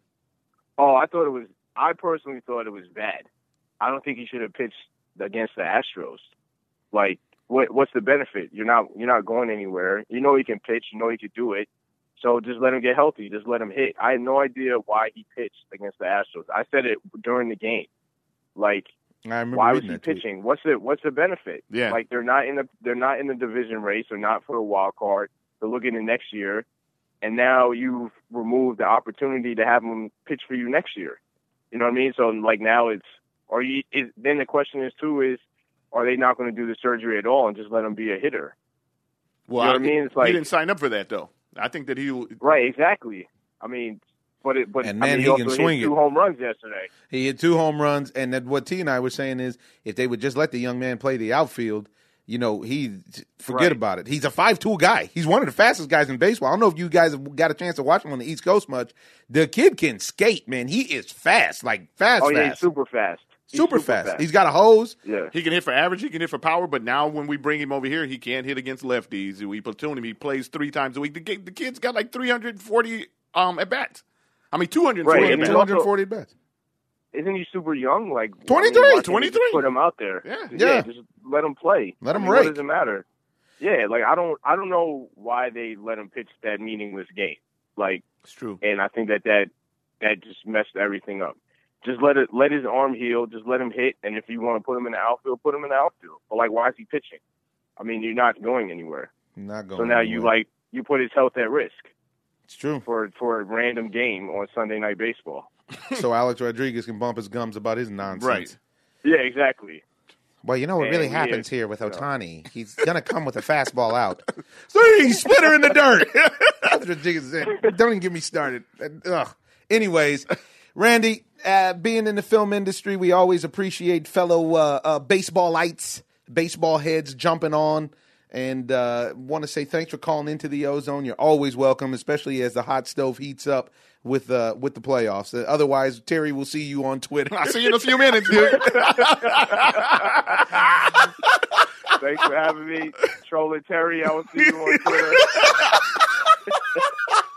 S10: Oh, I thought it was. I personally thought it was bad. I don't think he should have pitched against the Astros. Like, what what's the benefit? You're not you're not going anywhere. You know he can pitch. You know he could do it. So just let him get healthy. Just let him hit. I had no idea why he pitched against the Astros. I said it during the game. Like,
S2: I remember
S10: why was he
S2: that tweet.
S10: pitching? What's the what's the benefit?
S3: Yeah.
S10: Like they're not in the they're not in the division race. They're not for a wild card. They're looking at next year, and now you've removed the opportunity to have them pitch for you next year. You know what I mean? So like now it's or you is, then the question is too is are they not going to do the surgery at all and just let him be a hitter?
S3: Well,
S10: You know what I mean? It's like-
S3: he didn't sign up for that though. I think that he
S10: Right, exactly. I mean, but it but
S2: And
S10: I
S2: man,
S10: mean,
S2: he
S10: he,
S2: can
S10: also
S2: swing
S10: hit
S2: it.
S10: two home runs yesterday.
S2: He hit two home runs, and then what T and I were saying is, if they would just let the young man play the outfield, you know, he forget
S10: Right.
S2: about it. He's a five-tool guy. He's one of the fastest guys in baseball. I don't know if you guys have got a chance to watch him on the East Coast much. The kid can skate, man. He is fast, like fast,
S10: Oh yeah,
S2: fast,
S10: he's super fast. He's
S2: super, fast. He's got a hose.
S10: yeah.
S3: he can hit for average, he can hit for power, but now when we bring him over here, he can't hit against lefties. We platoon him. He plays three times a week. The, kid- the kid's got like 340 um, at bats. I mean, 240
S10: Right,
S3: at
S10: and
S3: bats.
S10: then-
S2: 240 bats.
S10: Isn't he super young? Like
S2: 23,
S10: why can't you just
S3: 23.
S10: Put him out there.
S3: Yeah.
S2: Yeah.
S10: just let him play.
S2: Let him
S10: I mean,
S2: rake.
S10: What does it matter? Yeah, like I don't, I don't know why they let him pitch that meaningless game. Like,
S3: It's true.
S10: and I think that that that just messed everything up. Just let it, let his arm heal. Just let him hit. And if you want to put him in the outfield, put him in the outfield. But like, why is he pitching? I mean, you're not going anywhere.
S2: Not going.
S10: So now you like you put his health at risk
S2: It's true.
S10: for for a random game on Sunday Night Baseball. <laughs>
S2: so Alex Rodriguez can bump his gums about his nonsense.
S3: Right.
S10: Yeah, exactly.
S2: Well, you know what
S10: Man,
S2: really
S10: we
S2: happens
S10: are-
S2: here with Ohtani? He's gonna come with a fastball out. <laughs> See, splitter in the dirt. <laughs> Rodriguez. Don't even get me started. Ugh. Anyways, Randy, uh, being in the film industry, we always appreciate fellow uh, uh, baseballites, baseball heads jumping on. And uh, want to say thanks for calling into the Ozone. You're always welcome, especially as the hot stove heats up with uh, with the playoffs. Uh, otherwise, Terry will see you on Twitter.
S3: I'll see you in a few minutes, dude. <laughs>
S10: Thanks for having me, trolling Terry. I will see you on Twitter.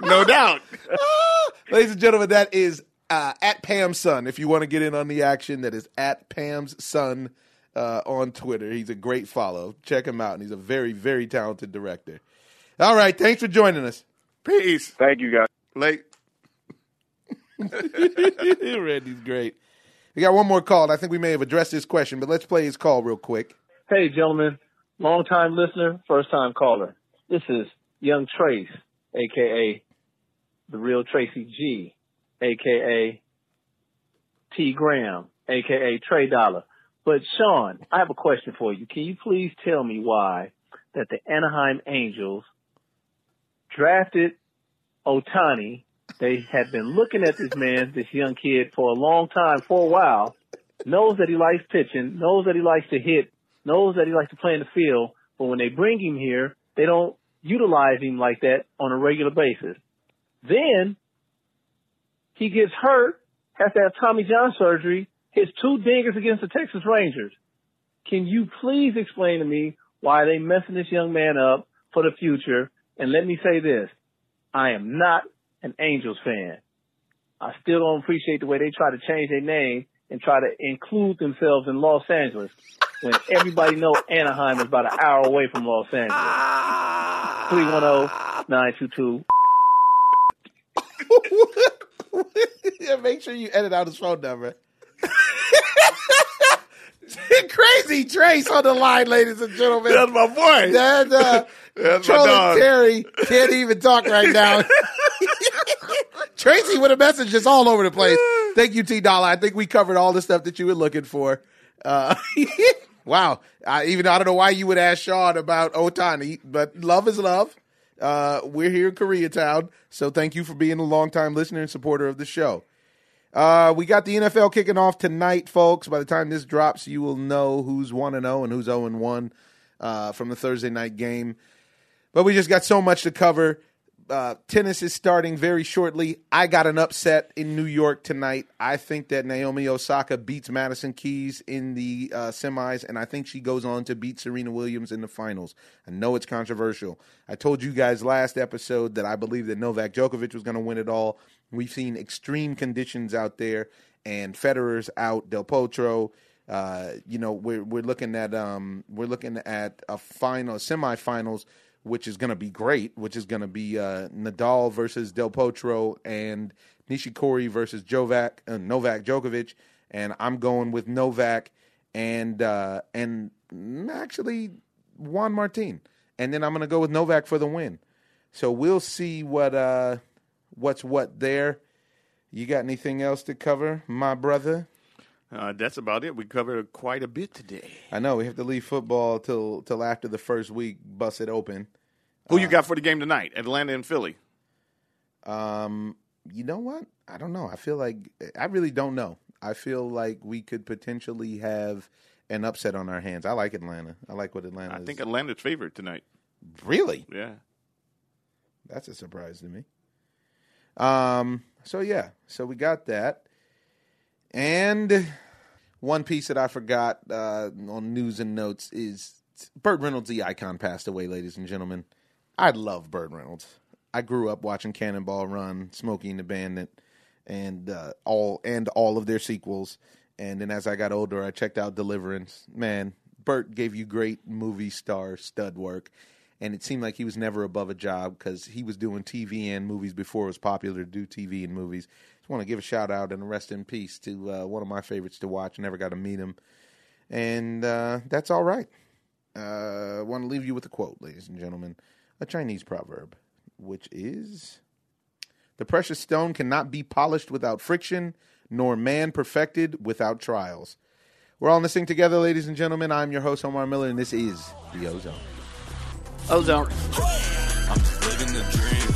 S3: no doubt. <laughs>
S2: Ladies and gentlemen, that is uh, at Pam's son. If you want to get in on the action, that is at Pam's son uh, on Twitter. He's a great follow. Check him out, and he's a very, very talented director. All right, thanks for joining us.
S3: Peace.
S10: Thank you, guys.
S3: Late. <laughs>
S2: Randy's great. We got one more call. I think we may have addressed this question, but let's play his call real quick.
S11: Hey, gentlemen, long time listener, first time caller. This is Young Trace, aka the real Tracy G, aka T Graham, aka Trey Dollar. But Shawn, I have a question for you. Can you please tell me why that the Anaheim Angels drafted Ohtani. They had been looking at this man, this young kid, for a long time, for a while. Knows that he likes pitching, knows that he likes to hit, knows that he likes to play in the field. But when they bring him here, they don't utilize him like that on a regular basis. Then he gets hurt, has to have Tommy John surgery, hits two dingers against the Texas Rangers. Can you please explain to me why they messing this young man up for the future? And let me say this. I am not an Angels fan. I still don't appreciate the way they try to change their name and try to include themselves in Los Angeles when everybody know Anaheim is about an hour away from Los Angeles. 310-922. <laughs>
S2: yeah, make sure you edit out his phone number. Crazy Trace on the line, ladies and gentlemen.
S3: That's my boy.
S2: That, uh, <laughs>
S3: That's my
S2: Trolling
S3: dog.
S2: Terry can't even talk right now. <laughs> Tracy with a message just all over the place. Thank you, T Dollar. I think we covered all the stuff that you were looking for. Uh, <laughs> wow. I, even I don't know why you would ask Shawn about Ohtani, but love is love. Uh, we're here in Koreatown, so thank you for being a longtime listener and supporter of the show. Uh, we got the NFL kicking off tonight, folks. By the time this drops, you will know who's 1 and 0 and who's 0 and 1 uh, from the Thursday night game. But we just got so much to cover. Uh, tennis is starting very shortly. I got an upset in New York tonight. I think that Naomi Osaka beats Madison Keys in the uh, semis, and I think she goes on to beat Serena Williams in the finals. I know it's controversial. I told you guys last episode that I believe that Novak Djokovic was going to win it all. We've seen extreme conditions out there, and Federer's out. Del Potro. Uh, you know, we're we're looking at um, we're looking at a final, semifinals which is going to be great, which is going to be uh, Nadal versus Del Potro and Nishikori versus Jovac, uh, Novak Djokovic, and I'm going with Novak and uh, and actually Juan Martin, and then I'm going to go with Novak for the win. So we'll see what uh, what's what there. You got anything else to cover, my brother?
S3: Uh, that's about it. We covered quite a bit today.
S2: I know we have to leave football till till after the first week, bust it open.
S3: Who you got for the game tonight? Atlanta and Philly.
S2: Um, you know what? I don't know. I feel like I really don't know. I feel like we could potentially have an upset on our hands. I like Atlanta. I like what Atlanta.
S3: I
S2: is.
S3: think Atlanta's favorite tonight.
S2: really
S3: Yeah.
S2: that's a surprise to me. Um. So yeah. So we got that, and one piece that I forgot uh, on news and notes is Burt Reynolds, the icon, passed away. Ladies and gentlemen, I love Burt Reynolds. I grew up watching Cannonball Run, Smokey and the Bandit, and uh, all and all of their sequels. And then as I got older, I checked out Deliverance. Man, Burt gave you great movie star stud work, and it seemed like he was never above a job because he was doing TV and movies before it was popular to do TV and movies. Just want to give a shout out and a rest in peace to uh, one of my favorites to watch. Never got to meet him, and uh, that's all right. Uh, want to leave you with a quote, ladies and gentlemen, a Chinese proverb, which is The precious stone cannot be polished without friction, nor man perfected without trials. We're all in this thing together, ladies and gentlemen. I'm your host, Omar Miller, and this is The Ozone.
S12: Oh, Ozone.
S13: I'm just living the dream.